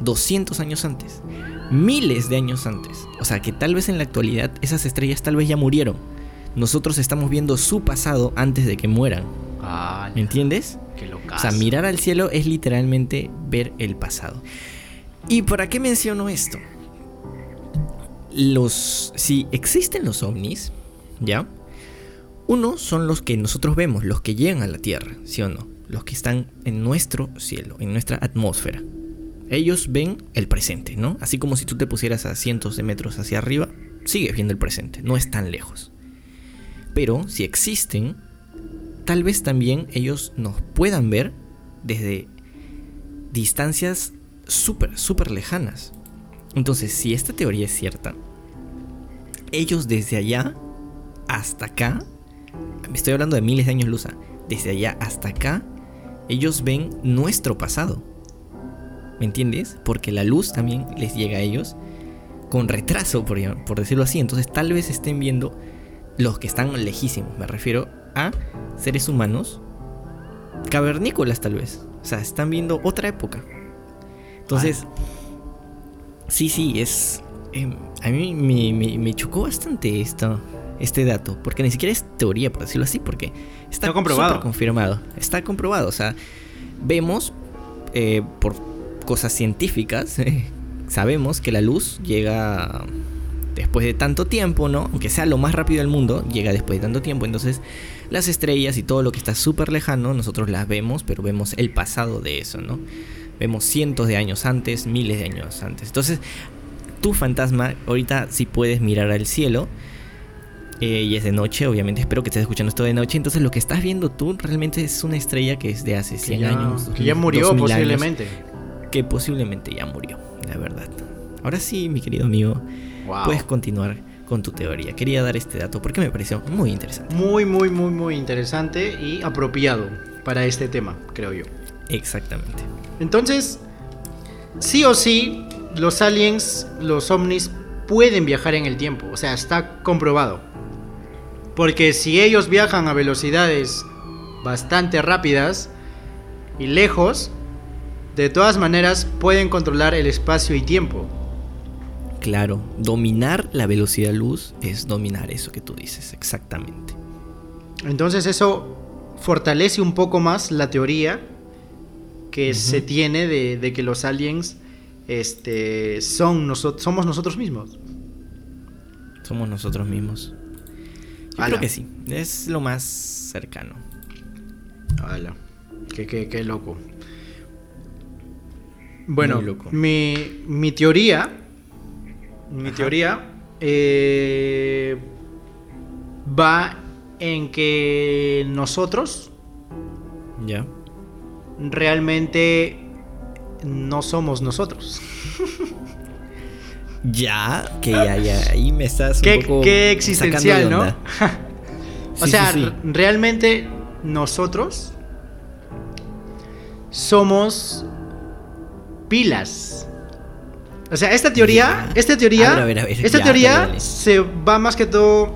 200 años antes. miles de años antes. O sea, que tal vez en la actualidad esas estrellas tal vez ya murieron. Nosotros estamos viendo su pasado antes de que mueran. Ah, ¿Me entiendes? Qué O sea, mirar al cielo es literalmente ver el pasado. ¿Y para qué menciono esto? Los. Si existen los ovnis, ¿ya? Uno son los que nosotros vemos, los que llegan a la Tierra, ¿sí o no? Los que están en nuestro cielo, en nuestra atmósfera. Ellos ven el presente, ¿no? Así como si tú te pusieras a cientos de metros hacia arriba, sigues viendo el presente, no es tan lejos. Pero si existen, tal vez también ellos nos puedan ver desde distancias súper, súper lejanas. Entonces, si esta teoría es cierta, ellos desde allá hasta acá, me estoy hablando de miles de años luz, desde allá hasta acá, ellos ven nuestro pasado. ¿Me entiendes? Porque la luz también les llega a ellos con retraso, por, por decirlo así. Entonces tal vez estén viendo los que están lejísimos. Me refiero a seres humanos cavernícolas tal vez. O sea, están viendo otra época. Entonces, sí, sí, es... Em, a mí me, chocó bastante esto, este dato, porque ni siquiera es teoría, por decirlo así, porque está, comprobado. confirmado. Está comprobado, o sea, vemos eh, por cosas científicas, sabemos que la luz llega después de tanto tiempo, ¿no? Aunque sea lo más rápido del mundo, llega después de tanto tiempo. Entonces, las estrellas y todo lo que está súper lejano, nosotros las vemos, pero vemos el pasado de eso, ¿no? Vemos cientos de años antes, miles de años antes. Entonces, tu fantasma, ahorita si puedes mirar al cielo, eh, y es de noche, obviamente espero que estés escuchando esto de noche. Entonces lo que estás viendo tú realmente es una estrella que es de hace 100 años. Que ya murió posiblemente. que posiblemente ya murió, la verdad. Ahora sí, mi querido amigo, puedes continuar con tu teoría. Quería dar este dato porque me pareció muy interesante. Muy, muy, muy, muy interesante y apropiado para este tema, creo yo. Exactamente. Entonces, sí o sí, los aliens, los ovnis, pueden viajar en el tiempo. O sea, está comprobado. Porque si ellos viajan a velocidades bastante rápidas y lejos, de todas maneras pueden controlar el espacio y tiempo. Claro, dominar la velocidad luz es dominar eso que tú dices, exactamente. Entonces eso fortalece un poco más la teoría que se tiene de, que los aliens este, son somos nosotros mismos. Somos nosotros mismos. Yo creo que sí, es lo más cercano. Hala. Qué, qué, loco. Bueno, Mi, mi teoría. Mi teoría. Eh, va en que nosotros. Ya. Realmente no somos nosotros. Ya, que ya, ya, ahí me estás un qué, poco qué existencial, ¿no? o sea, realmente nosotros somos pilas. O sea, esta teoría, esta teoría, esta teoría se va más que todo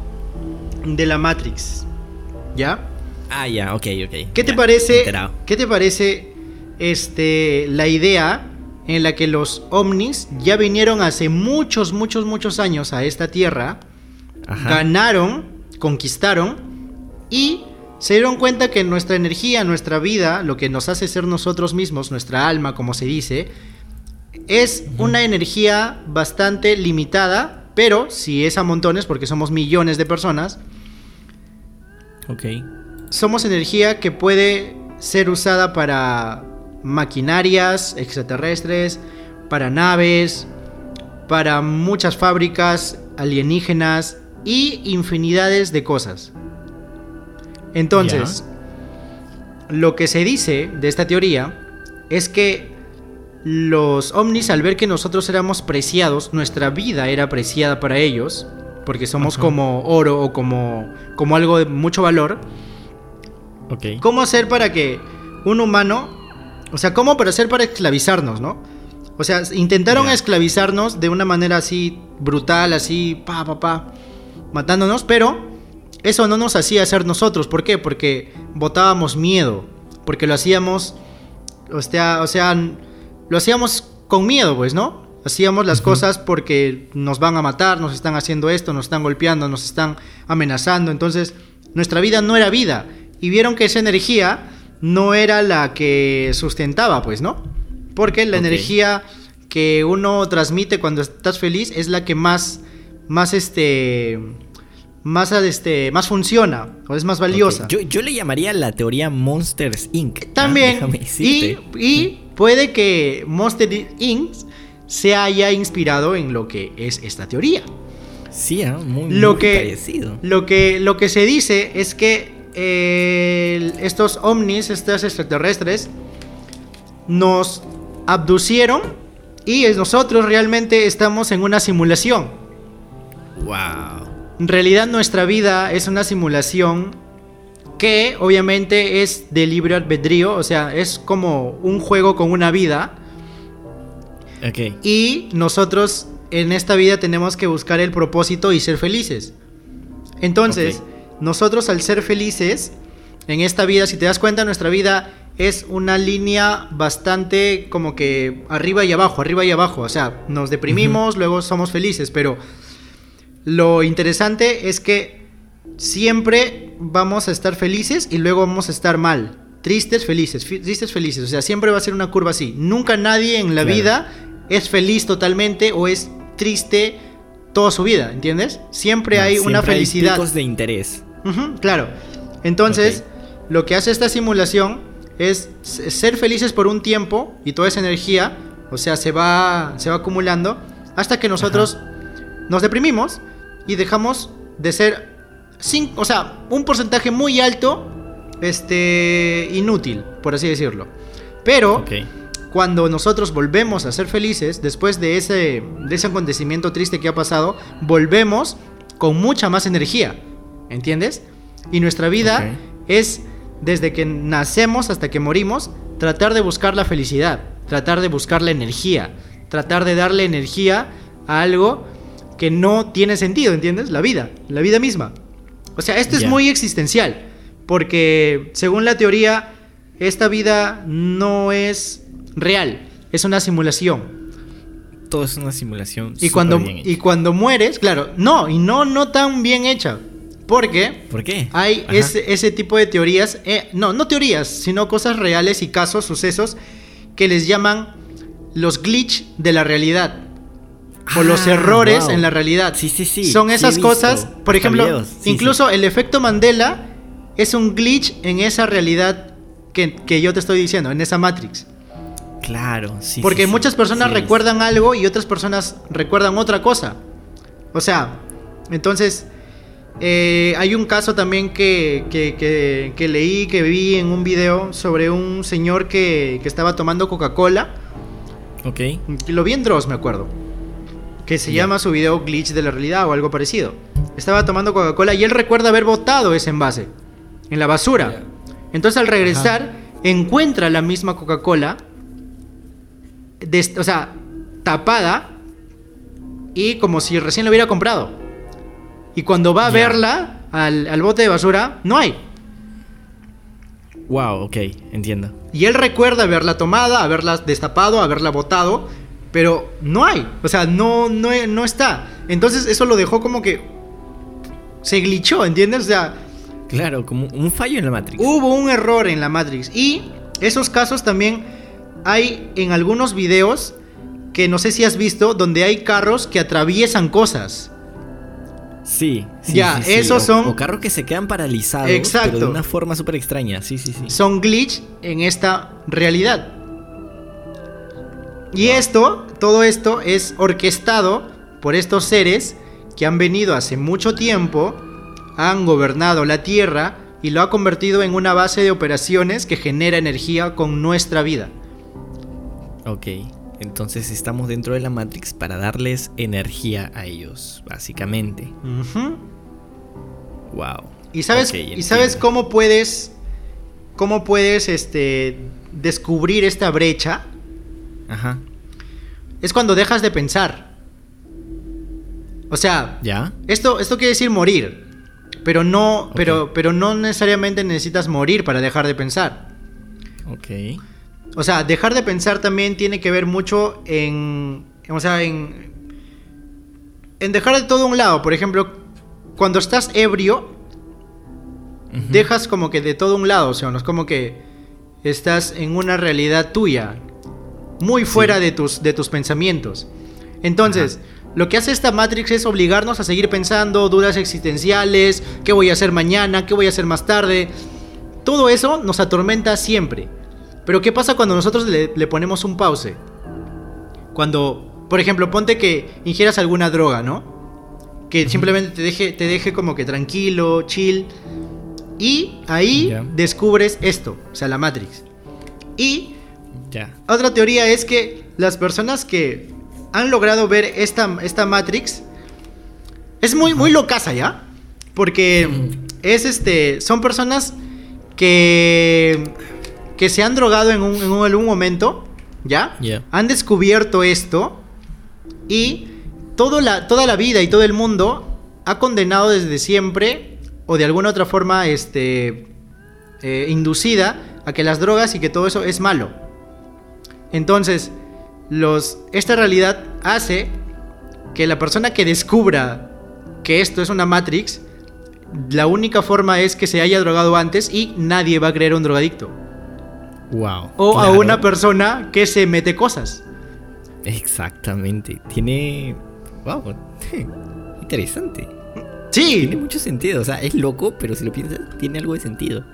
de la Matrix, ¿ya? Ah, ya, ok, ok. ¿Qué te parece? ¿Qué te parece este la idea en la que los ovnis ya vinieron hace muchos, muchos, muchos años a esta tierra, ganaron, conquistaron y se dieron cuenta que nuestra energía, nuestra vida, lo que nos hace ser nosotros mismos, nuestra alma, como se dice, es una energía bastante limitada, pero si es a montones, porque somos millones de personas, somos energía que puede ser usada para maquinarias extraterrestres, para naves, para muchas fábricas alienígenas y infinidades de cosas. Entonces, lo que se dice de esta teoría es que los ovnis al ver que nosotros éramos preciados, nuestra vida era preciada para ellos, porque somos como oro o como, como algo de mucho valor. ¿Cómo hacer para que un humano o sea, ¿cómo para hacer para esclavizarnos, no? O sea, intentaron esclavizarnos de una manera así brutal, así, pa, pa, pa, matándonos, pero eso no nos hacía ser nosotros. ¿Por qué? Porque botábamos miedo, porque lo hacíamos, o sea, o sea, lo hacíamos con miedo, pues, ¿no? Hacíamos las cosas porque nos van a matar, nos están haciendo esto, nos están golpeando, nos están amenazando. Entonces, nuestra vida no era vida. Y vieron que esa energía no era la que sustentaba, pues, ¿no? Porque la energía que uno transmite cuando estás feliz es la que más, más este, más, este, más funciona o es más valiosa. Yo, le llamaría la teoría Monsters Inc. ¿ah? También. y, y puede que Monsters Inc. se haya inspirado en lo que es esta teoría. Sí, ¿eh? muy, lo que, parecido. Lo que, lo que se dice es que eh, estos ovnis, estos extraterrestres, nos abducieron y nosotros realmente estamos en una simulación. Wow. En realidad nuestra vida es una simulación que obviamente es de libre albedrío, o sea, es como un juego con una vida. Okay. Y nosotros en esta vida tenemos que buscar el propósito y ser felices. Entonces, nosotros al ser felices en esta vida, si te das cuenta, nuestra vida es una línea bastante como que arriba y abajo, arriba y abajo. O sea, nos deprimimos, luego somos felices, pero lo interesante es que siempre vamos a estar felices y luego vamos a estar mal. Tristes, felices, tristes, felices. O sea, siempre va a ser una curva así. Nunca nadie en la vida es feliz totalmente o es triste toda su vida, ¿entiendes? Siempre hay una felicidad. Hay de interés. claro. Entonces, lo que hace esta simulación es ser felices por un tiempo y toda esa energía, o sea, se va, se va acumulando hasta que nosotros nos deprimimos y dejamos de ser, o sea, un porcentaje muy alto, este, inútil, por así decirlo. Pero cuando nosotros volvemos a ser felices, después de ese, de ese acontecimiento triste que ha pasado, volvemos con mucha más energía, ¿entiendes? Y nuestra vida es desde que nacemos hasta que morimos, tratar de buscar la felicidad, tratar de buscar la energía, tratar de darle energía a algo que no tiene sentido, ¿entiendes? La vida, la vida misma. O sea, esto es muy existencial, porque según la teoría, esta vida no es real, es una simulación. Todo es una simulación. Y cuando, y cuando mueres, claro, no, y no, no tan bien hecha. Porque ¿Por qué? hay ese, tipo de teorías, eh, no, no teorías, sino cosas reales y casos, sucesos, que les llaman los glitch de la realidad. O los ah, errores en la realidad. Sí, sí, sí. Son esas cosas, por ejemplo, incluso el efecto Mandela es un glitch en esa realidad que, yo te estoy diciendo, en esa Matrix. Claro, sí. Porque muchas personas recuerdan algo y otras personas recuerdan otra cosa. O sea, entonces eh, hay un caso también que, que, leí, que vi en un video sobre un señor que, estaba tomando Coca-Cola. Ok. Lo vi en Dross, me acuerdo. Que se llama su video Glitch de la realidad o algo parecido. Estaba tomando Coca-Cola y él recuerda haber botado ese envase en la basura. Entonces al regresar encuentra la misma Coca-Cola, o sea, tapada y como si recién lo hubiera comprado. Y cuando va a verla al, bote de basura, no hay. Wow, ok, entiendo. Y él recuerda haberla tomada, haberla destapado, haberla botado, pero no hay. O sea, no, no, no está. Entonces eso lo dejó como que se glitchó, ¿entiendes? O sea... Claro, como un fallo en la Matrix. Hubo un error en la Matrix. Y esos casos también hay en algunos videos que no sé si has visto, donde hay carros que atraviesan cosas. Sí, sí Ya, esos son. O, carros que se quedan paralizados. Exacto. Pero de una forma súper extraña. Sí, sí, sí. Son glitch en esta realidad. Y esto, todo esto es orquestado por estos seres que han venido hace mucho tiempo, han gobernado la Tierra y lo ha convertido en una base de operaciones que genera energía con nuestra vida. Ok. Entonces estamos dentro de la Matrix para darles energía a ellos, básicamente. Wow. ¿Y sabes, ¿y sabes cómo puedes. cómo puedes este. descubrir esta brecha? Ajá. Es cuando dejas de pensar. O sea. ¿Ya? Esto, esto quiere decir morir. Pero no. Pero, pero no necesariamente necesitas morir para dejar de pensar. Ok. O sea, dejar de pensar también tiene que ver mucho en, o sea, en, en dejar de todo a un lado. Por ejemplo, cuando estás ebrio, dejas como que de todo un lado, o sea, no es como que estás en una realidad tuya, muy fuera de, tus, de tus pensamientos. Entonces, lo que hace esta Matrix es obligarnos a seguir pensando, dudas existenciales, qué voy a hacer mañana, qué voy a hacer más tarde. Todo eso nos atormenta siempre. Pero ¿qué pasa cuando nosotros le, ponemos un pause? Cuando, por ejemplo, ponte que ingieras alguna droga, ¿no? Que simplemente te deje, te deje como que tranquilo, chill. Y ahí descubres esto, o sea, la Matrix. Y otra teoría es que las personas que han logrado ver esta, esta Matrix es muy, muy locaza, ¿ya? Porque es este. Son personas que. que se han drogado en, un, en algún momento. ¿Ya? Han descubierto esto. Y todo la, toda la vida y todo el mundo ha condenado desde siempre. O de alguna otra forma. Este. Eh, inducida a que las drogas y que todo eso es malo. Entonces, los, esta realidad hace que la persona que descubra que esto es una Matrix, la única forma es que se haya drogado antes y nadie va a creer a un drogadicto. Wow. O a una persona que se mete cosas. Exactamente. Tiene. Wow. Interesante. Sí. Tiene mucho sentido. O sea, es loco, pero si lo piensas, tiene algo de sentido.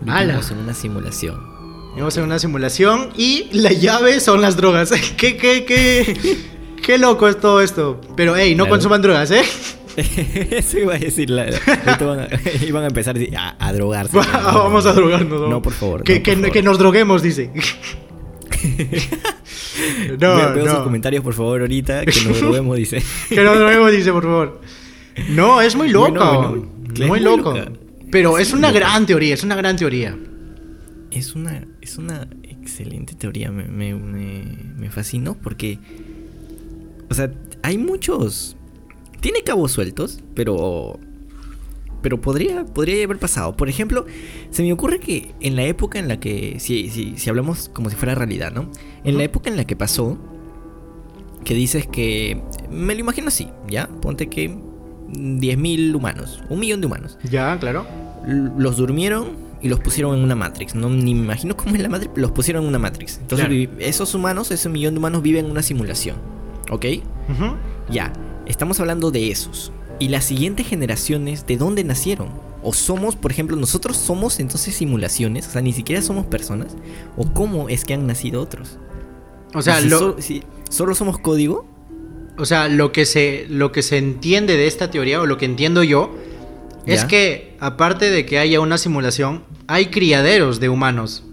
Vivimos en una simulación. Vamos a una simulación y la llave son las drogas. ¿Qué, qué, qué, qué loco es todo esto? Pero, hey, no consuman drogas, ¿eh? Eso iba a decir. iban a empezar a, drogarse. Vamos a drogarnos. No, por favor. Que, que, nos droguemos, dice. no, veo, sus comentarios, por favor, ahorita. Que nos droguemos, dice. que nos droguemos, dice, por favor. No, es muy loco. muy, loco. Pero es, una gran teoría, es una gran teoría. Es una, es una excelente teoría, me, me, me, fascinó porque, o sea, hay muchos, tiene cabos sueltos, pero, pero podría, podría haber pasado. Por ejemplo, se me ocurre que en la época en la que, si, si, si hablamos como si fuera realidad, ¿no? En la época en la que pasó, que dices que, me lo imagino así, ¿ya? Ponte que 10.000 humanos, un millón de humanos. Ya, claro. Los durmieron y los pusieron en una Matrix. No, ni me imagino cómo es la Matrix, los pusieron en una Matrix. Entonces, esos humanos, ese millón de humanos viven en una simulación. ¿Ok? Ya, estamos hablando de esos. ¿Y las siguientes generaciones de dónde nacieron? ¿O somos, por ejemplo, nosotros somos entonces simulaciones? O sea, ni siquiera somos personas. ¿O cómo es que han nacido otros? O sea, si solo somos código. O sea, lo que, se, lo que se entiende de esta teoría, o lo que entiendo yo, es que aparte de que haya una simulación, hay criaderos de humanos.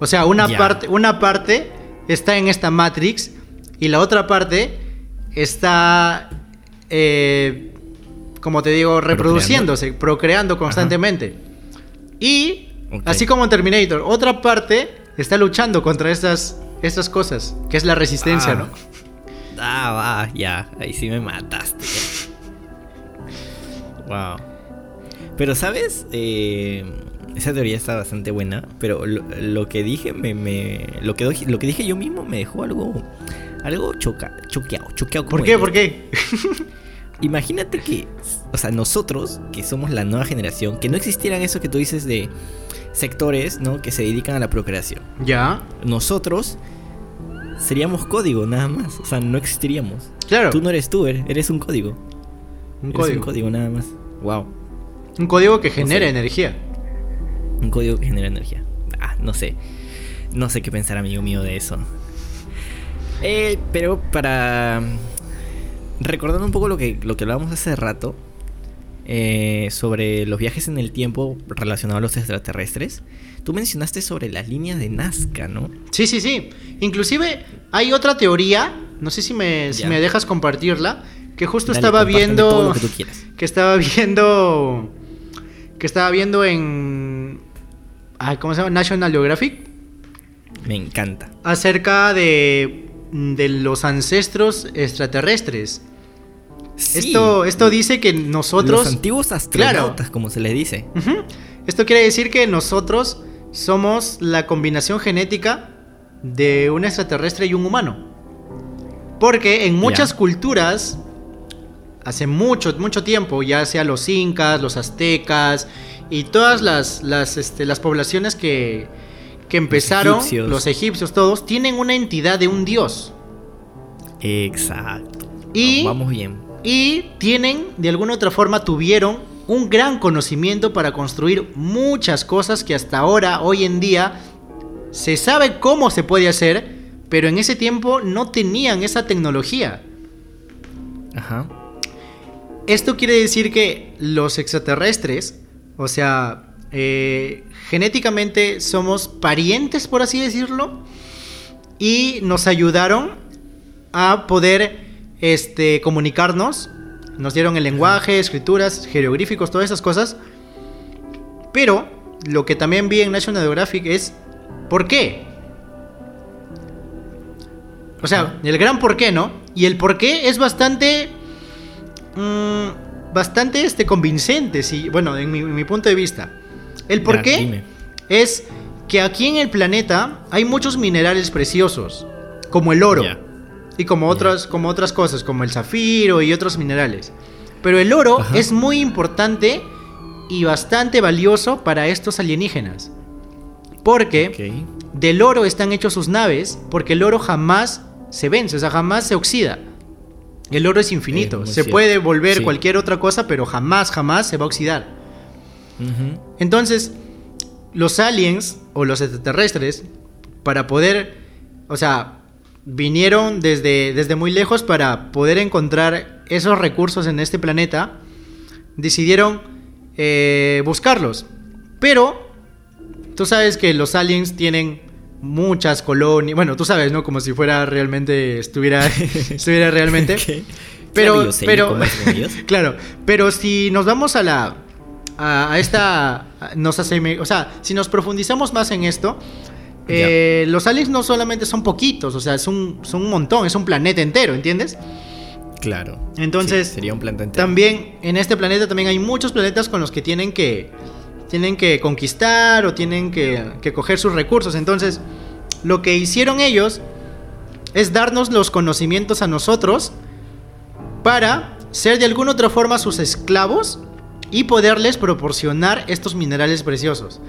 O sea, una, parte, una parte está en esta Matrix y la otra parte está, eh, como te digo, reproduciéndose, procreando, constantemente. Y, así como en Terminator, otra parte está luchando contra estas, estas cosas, que es la resistencia, ah. ¿no? Ah, va, ya, ahí sí me mataste. Wow. Pero, ¿sabes? Eh, esa teoría está bastante buena, pero lo, que dije me, lo, que, lo que dije yo mismo me dejó algo algo choca, choqueado, choqueado. ¿Por qué? ¿Por qué? Imagínate que, o sea, nosotros, que somos la nueva generación, que no existieran eso que tú dices de sectores, ¿no? Que se dedican a la procreación. Ya. Nosotros seríamos código nada más, o sea, no existiríamos. Claro. Tú no eres tú, eres un código. Un código. Un código nada más. Wow. Un código que genera energía. Un código que genera energía. Ah, no sé. No sé qué pensar, amigo mío, de eso. Eh, pero para. Recordando un poco lo que, lo que hablábamos hace rato. Eh, sobre los viajes en el tiempo relacionados a los extraterrestres. Tú mencionaste sobre las líneas de Nazca, ¿no? Sí, sí, sí. Inclusive hay otra teoría, no sé si me, si me dejas compartirla, que justo estaba viendo. que, estaba viendo. Que estaba viendo en. ¿Cómo se llama? National Geographic. Me encanta. Acerca de. de los ancestros extraterrestres. Esto, esto dice que nosotros. Los antiguos astronautas, como se le dice. Esto quiere decir que nosotros somos la combinación genética de un extraterrestre y un humano. Porque en muchas culturas, hace mucho, mucho tiempo, ya sea los incas, los aztecas y todas las, las, este, las poblaciones que, que empezaron, los egipcios. todos, tienen una entidad de un dios. Exacto. Y, Vamos bien. Y tienen, de alguna otra forma, tuvieron un gran conocimiento para construir muchas cosas que hasta ahora, hoy en día, se sabe cómo se puede hacer, pero en ese tiempo no tenían esa tecnología. Ajá. Esto quiere decir que los extraterrestres, o sea, eh, genéticamente somos parientes, por así decirlo, y nos ayudaron a poder este, comunicarnos. Nos dieron el lenguaje, escrituras, jeroglíficos, todas esas cosas. Pero lo que también vi en National Geographic es ¿por qué? O sea, el gran por qué, ¿no? Y el por qué es bastante. Mmm, bastante este, bueno, en mi, punto de vista. El por qué es que aquí en el planeta hay muchos minerales preciosos, como el oro. Y como otras, como otras cosas, como el zafiro y otros minerales. Pero el oro es muy importante y bastante valioso para estos alienígenas. Porque del oro están hechos sus naves, porque el oro jamás se vence, o sea, jamás se oxida. El oro es infinito. se puede volver cualquier otra cosa, pero jamás, jamás se va a oxidar. Entonces, los aliens o los extraterrestres, para poder, o sea, vinieron desde, desde muy lejos para poder encontrar esos recursos en este planeta, decidieron eh, buscarlos. Pero, tú sabes que los aliens tienen muchas colonias. Bueno, tú sabes, ¿no? Como si fuera realmente. Estuviera. estuviera realmente. Pero. pero claro. Pero si nos vamos a la. A, esta. Nos hace. O sea, si nos profundizamos más en esto. Eh, los aliens no solamente son poquitos, o sea, son, son un montón, es un planeta entero, ¿entiendes? Claro. Entonces, sería un planeta entero. También en este planeta también hay muchos planetas con los que tienen que tienen que conquistar o tienen que, coger sus recursos. Entonces, lo que hicieron ellos es darnos los conocimientos a nosotros para ser de alguna otra forma sus esclavos y poderles proporcionar estos minerales preciosos.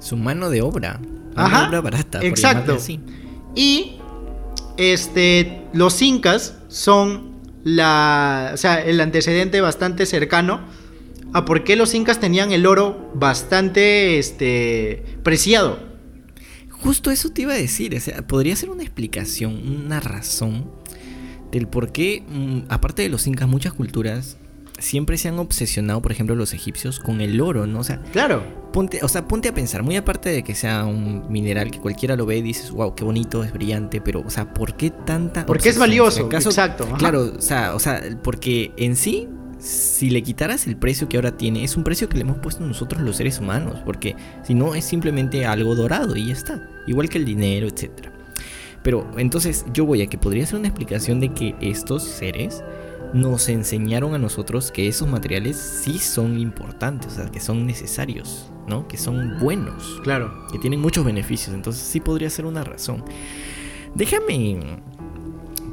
Su mano de obra. Mano de obra barata. Exacto. Y este, los incas son la, o sea, el antecedente bastante cercano a por qué los incas tenían el oro bastante este, preciado. Justo eso te iba a decir, o sea, podría ser una explicación, una razón del por qué, mm, aparte de los incas, muchas culturas siempre se han obsesionado, por ejemplo, los egipcios con el oro, ¿no? O sea, claro. Ponte, o sea, ponte a pensar, muy aparte de que sea un mineral que cualquiera lo ve y dices, wow, qué bonito, es brillante, pero, o sea, ¿por qué tanta... Porque es valioso, exacto. Claro, o sea, o sea, porque en sí si le quitaras el precio que ahora tiene, es un precio que le hemos puesto nosotros los seres humanos, porque si no es simplemente algo dorado y ya está, igual que el dinero, etc. Pero entonces yo voy a que podría ser una explicación de que estos seres nos enseñaron a nosotros que esos materiales sí son importantes, o sea, que son necesarios, ¿no? Que son buenos. Claro. Que tienen muchos beneficios, entonces sí podría ser una razón. Déjame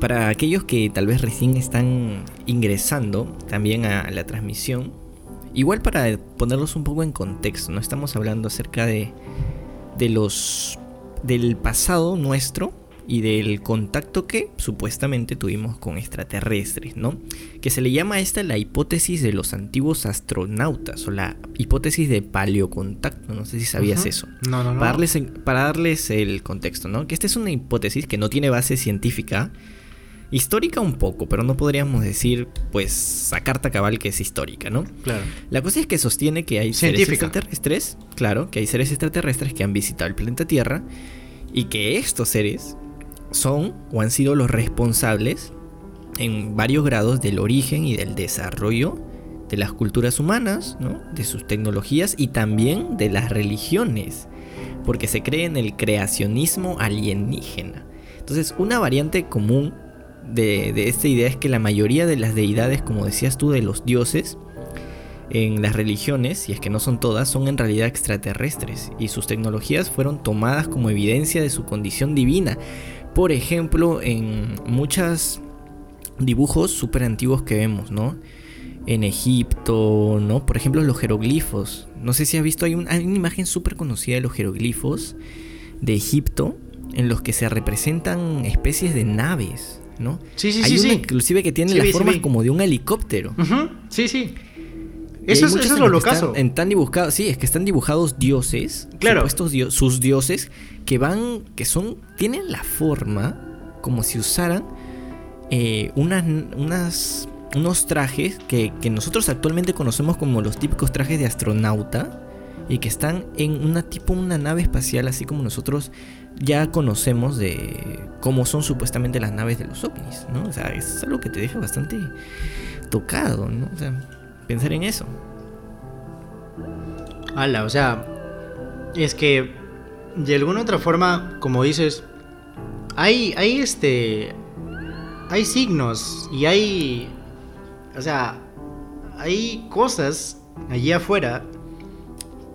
para aquellos que tal vez recién están ingresando también a la transmisión, igual para ponerlos un poco en contexto, no estamos hablando acerca de, de los del pasado nuestro y del contacto que supuestamente tuvimos con extraterrestres, ¿no? Que se le llama a esta la hipótesis de los antiguos astronautas o la hipótesis de paleocontacto, no sé si sabías eso. No, no, no. Para darles, para darles el contexto, ¿no? Que esta es una hipótesis que no tiene base científica, Histórica un poco, pero no podríamos decir, pues, a carta cabal que es histórica, ¿no? Claro. La cosa es que sostiene que hay seres extraterrestres, claro, que hay seres extraterrestres que han visitado el planeta Tierra y que estos seres son o han sido los responsables en varios grados del origen y del desarrollo de las culturas humanas, ¿no? de sus tecnologías y también de las religiones, porque se cree en el creacionismo alienígena. Entonces, una variante común de, esta idea es que la mayoría de las deidades, como decías tú, de los dioses, en las religiones, y es que no son todas, son en realidad extraterrestres y sus tecnologías fueron tomadas como evidencia de su condición divina. Por ejemplo, en muchos dibujos súper antiguos que vemos, ¿no? En Egipto, ¿no? Por ejemplo, los jeroglifos. No sé si has visto, hay, una imagen súper conocida de los jeroglifos de Egipto en los que se representan especies de naves, ¿no? Sí, sí, Hay sí. una sí. inclusive que tiene Sí, la vi, forma como de un helicóptero. Sí, sí. Eso es, eso lo locazo. están- en tan dibujados, sí, es que están dibujados dioses, Claro. supuestos dio- sus dioses que van, que son, tienen la forma como si usaran eh, unas, unas, unos trajes que, que nosotros actualmente conocemos como los típicos trajes de astronauta y que están en una tipo una nave espacial así como nosotros ya conocemos de cómo son supuestamente las naves de los ovnis, ¿no? O sea, es algo que te deja bastante tocado, ¿no? O sea, pensar en eso. Ala, o sea, es que de alguna otra forma, como dices, hay, hay este, hay signos y hay, o sea, hay cosas allí afuera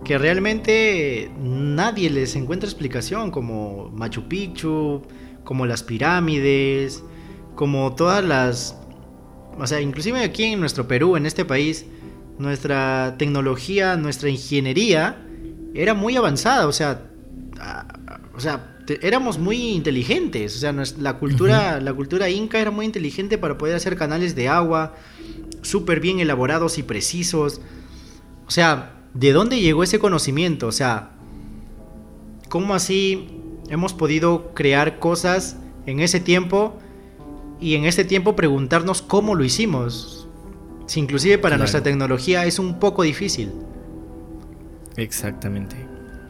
que realmente nadie les encuentra explicación, como Machu Picchu, como las pirámides, como todas las, o sea, inclusive aquí en nuestro Perú, en este país, nuestra tecnología, nuestra ingeniería era muy avanzada, o sea, o sea, éramos muy inteligentes, o sea, la cultura, la cultura inca era muy inteligente para poder hacer canales de agua súper bien elaborados y precisos. O sea, ¿de dónde llegó ese conocimiento? O sea, ¿cómo así hemos podido crear cosas en ese tiempo y en ese tiempo preguntarnos cómo lo hicimos? Si inclusive para Claro. nuestra tecnología es un poco difícil. Exactamente.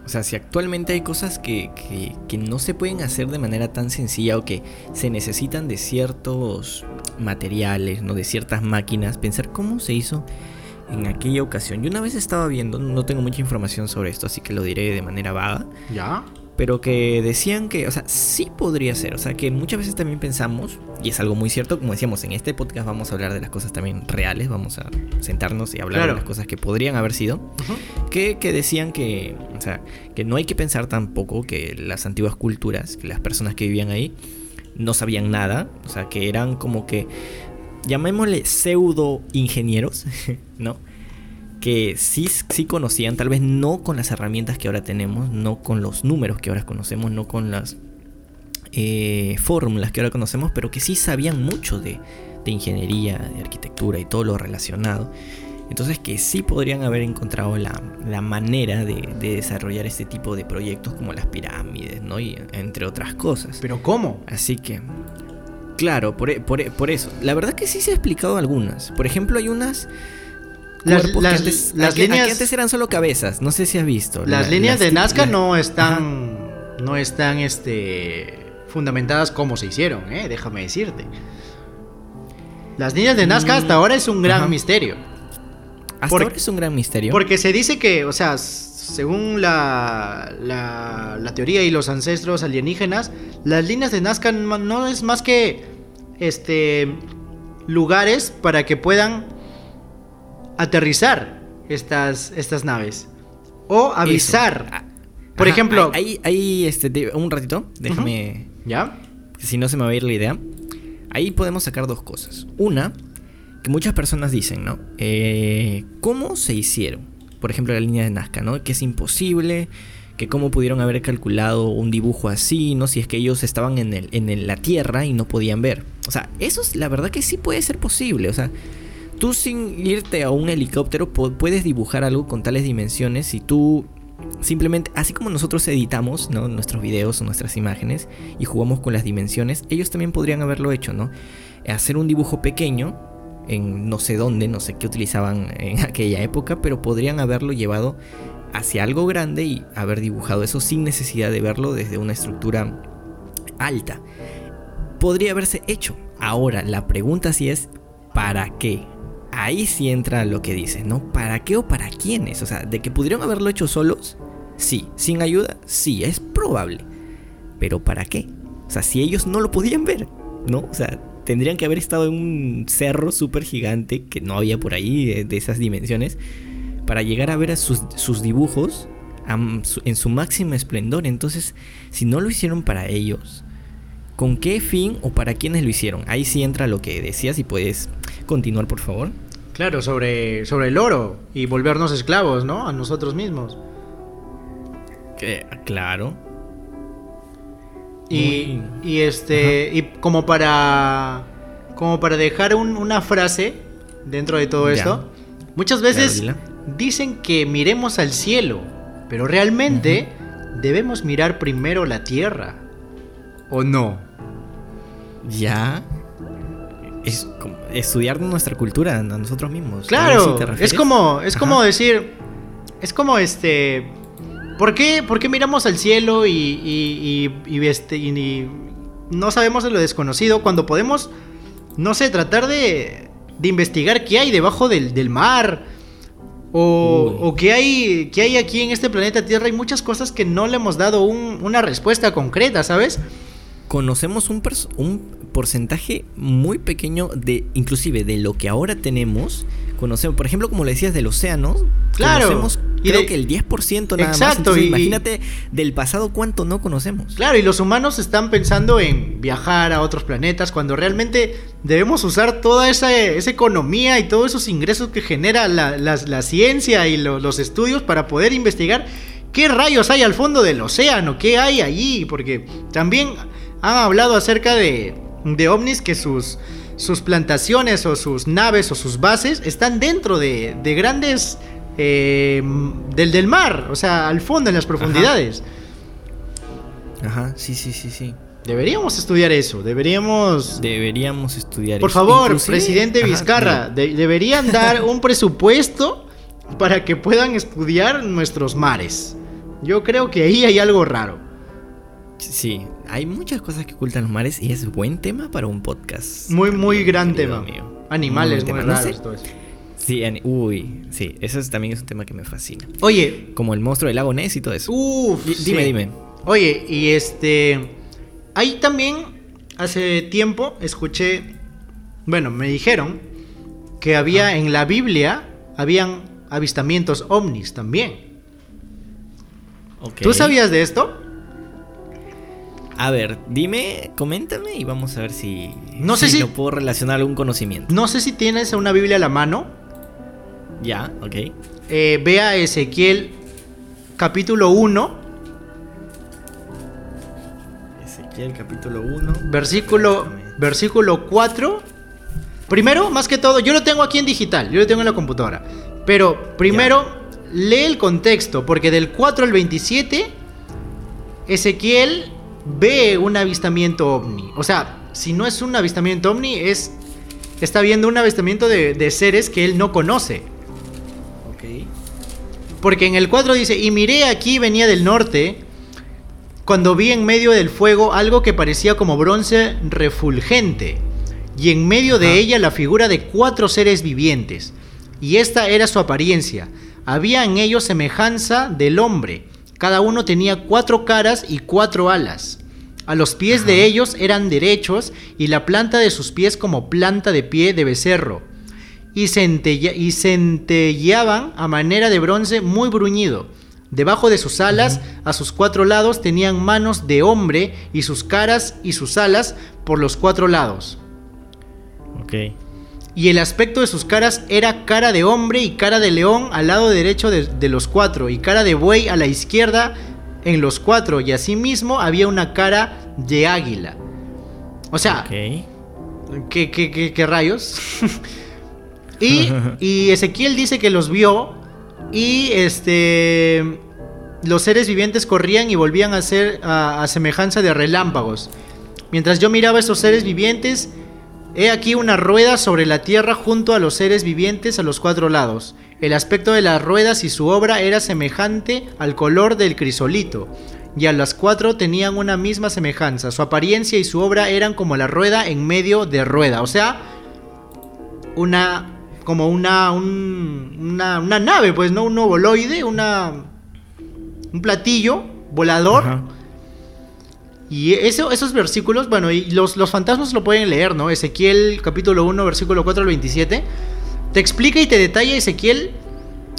O sea, si actualmente hay cosas que, que- que no se pueden hacer de manera tan sencilla o que se necesitan de ciertos materiales, ¿no? De ciertas máquinas, pensar cómo se hizo en aquella ocasión. Yo una vez estaba viendo, no tengo mucha información sobre esto, así que lo diré de manera vaga, ¿Ya? pero que decían que, o sea, sí podría ser, o sea, que muchas veces también pensamos, y es algo muy cierto, como decíamos, en este podcast vamos a hablar de las cosas también reales, vamos a sentarnos y hablar Claro. de las cosas que podrían haber sido, que, que decían que, o sea, que no hay que pensar tampoco que las antiguas culturas, que las personas que vivían ahí, no sabían nada, o sea, que eran como que, llamémosle pseudo ingenieros, ¿no? Que sí, sí conocían, tal vez no con las herramientas que ahora tenemos, no con los números que ahora conocemos, no con las eh, fórmulas que ahora conocemos, pero que sí sabían mucho de, de ingeniería, de arquitectura y todo lo relacionado. Entonces que sí podrían haber encontrado la, la manera de, de desarrollar este tipo de proyectos como las pirámides, ¿no? Y entre otras cosas. ¿Pero cómo? Así que, claro, por, e- por e- por eso. La verdad que sí se ha explicado algunas. Por ejemplo, hay unas Las- las- que, antes, las líneas- antes eran solo cabezas. No sé si has visto. Las La- líneas de Nazca no están. No están este. fundamentadas como se hicieron, eh, déjame decirte. Las líneas de Nazca hasta Mm, ahora es un gran ajá. misterio. Hasta ahora es un gran misterio. Porque se dice que, o sea, según la, la, la teoría y los ancestros alienígenas, las líneas de Nazca no es más que este lugares para que puedan aterrizar estas, estas naves o avisar. Ah, Por ajá, ejemplo, Ahí, ahí, este, te- un ratito. Déjame. ¿ya? Si no se me va a ir la idea. Ahí podemos sacar dos cosas. Una, que muchas personas dicen, ¿no? Eh, ¿Cómo se hicieron? Por ejemplo, la línea de Nazca, ¿no? Que es imposible, que cómo pudieron haber calculado un dibujo así, ¿no? Si es que ellos estaban en, el, en la Tierra y no podían ver. O sea, eso es la verdad que sí puede ser posible. O sea, tú sin irte a un helicóptero pu- puedes dibujar algo con tales dimensiones si tú simplemente, así como nosotros editamos ¿no? nuestros videos o nuestras imágenes y jugamos con las dimensiones, ellos también podrían haberlo hecho, ¿no? Hacer un dibujo pequeño en no sé dónde, no sé qué utilizaban en aquella época, pero podrían haberlo llevado hacia algo grande y haber dibujado eso sin necesidad de verlo desde una estructura alta. Podría haberse hecho. Ahora, la pregunta sí es, ¿para qué? Ahí sí entra lo que dices, ¿no? ¿Para qué o para quiénes? O sea, de que pudieron haberlo hecho solos, sí. Sin ayuda, sí, es probable. Pero ¿para qué? O sea, si ellos no lo podían ver, ¿no? O sea, tendrían que haber estado en un cerro súper gigante que no había por ahí de, esas dimensiones para llegar a ver a sus, sus dibujos en su máximo esplendor. Entonces, si no lo hicieron para ellos, ¿con qué fin o para quiénes lo hicieron? Ahí sí entra lo que decías y puedes continuar, por favor. Claro, sobre, sobre el oro y volvernos esclavos, ¿no? A nosotros mismos. claro. Y, y este. Y como para. Como para dejar una frase dentro de todo esto. Muchas veces dicen que miremos al cielo. Pero realmente debemos mirar primero la tierra. ¿O no? Ya. Es como estudiar nuestra cultura a nosotros mismos. Claro, es como, es como decir, es como este, ¿por qué, por qué miramos al cielo y, y, y, este, y, no sabemos de lo desconocido cuando podemos, no sé, tratar de, de investigar qué hay debajo del, del mar? O, o qué hay, qué hay aquí en este planeta Tierra. Hay muchas cosas que no le hemos dado una respuesta concreta, ¿sabes? Conocemos un, un porcentaje muy pequeño de, inclusive, de lo que ahora tenemos. Conocemos, por ejemplo, como le decías, del océano. Claro. Conocemos, y creo que el 10% nada exacto, más. imagínate del pasado cuánto no conocemos. Claro, y los humanos están pensando en viajar a otros planetas cuando realmente debemos usar toda esa, esa economía y todos esos ingresos que genera la, la, ciencia y los estudios para poder investigar qué rayos hay al fondo del océano, qué hay allí, porque también han hablado acerca de, de ovnis que sus, sus plantaciones o sus naves o sus bases están dentro de, de grandes... Eh, del, del mar, o sea, al fondo, en las profundidades. Ajá, sí, sí, sí, sí. Deberíamos estudiar eso, deberíamos... Deberíamos estudiar Por favor, presidente Vizcarra, deberían dar un presupuesto para que puedan estudiar nuestros mares. Yo creo que ahí hay algo raro. Sí, hay muchas cosas que ocultan los mares y es buen tema para un podcast. Muy, muy gran tema. Animales muy, raros, todo eso. Sí, uy, sí, eso también es un tema que me fascina. Oye. Como el monstruo del lago Ness y todo eso. Uf, dime, dime. Oye, y este... Ahí también, hace tiempo, escuché, bueno, me dijeron que había en la Biblia, habían avistamientos ovnis también. ¿Tú sabías de esto? A ver, dime, coméntame y vamos a ver si, no sé si, lo puedo relacionar a algún conocimiento. No sé si tienes una Biblia a la mano. Ya, ok. Eh, vea Ezequiel capítulo 1 el capítulo 1. Versículo, versículo 4. Primero, más que todo, yo lo tengo aquí en digital, yo lo tengo en la computadora. Pero primero, lee el contexto, porque del 4 al 27, Ezequiel ve un avistamiento ovni. O sea, si no es un avistamiento ovni, es. Está viendo un avistamiento de, de seres que él no conoce. Ok. Porque en el 4 dice: Y miré aquí, venía del norte cuando vi en medio del fuego algo que parecía como bronce refulgente, y en medio de ella la figura de cuatro seres vivientes, y esta era su apariencia. Había en ellos semejanza del hombre, cada uno tenía cuatro caras y cuatro alas. A los pies de ellos eran derechos y la planta de sus pies como planta de pie de becerro. Y, y centelleaban a manera de bronce muy bruñido Debajo de sus alas, a sus cuatro lados, tenían manos de hombre y sus caras y sus alas por los cuatro lados. Ok. Y el aspecto de sus caras era cara de hombre y cara de león al lado derecho de, los cuatro, y cara de buey a la izquierda en los cuatro, y asimismo había una cara de águila. O sea, okay. ¿qué, qué, rayos? y, y Ezequiel dice que los vio y este. Los seres vivientes corrían y volvían a ser a, semejanza de relámpagos. Mientras yo miraba a estos seres vivientes, he aquí una rueda sobre la tierra junto a los seres vivientes a los cuatro lados. El aspecto de las ruedas y su obra era semejante al color del crisolito, y a las cuatro tenían una misma semejanza. Su apariencia y su obra eran como la rueda en medio de rueda, o sea, una como una, una, una, nave, pues, ¿no? Un ovoloide, una, un platillo volador. Y eso, esos versículos, bueno, y los, los fantasmas lo pueden leer, ¿no? Ezequiel capítulo 1, versículo 4 al 27, te explica y te detalla Ezequiel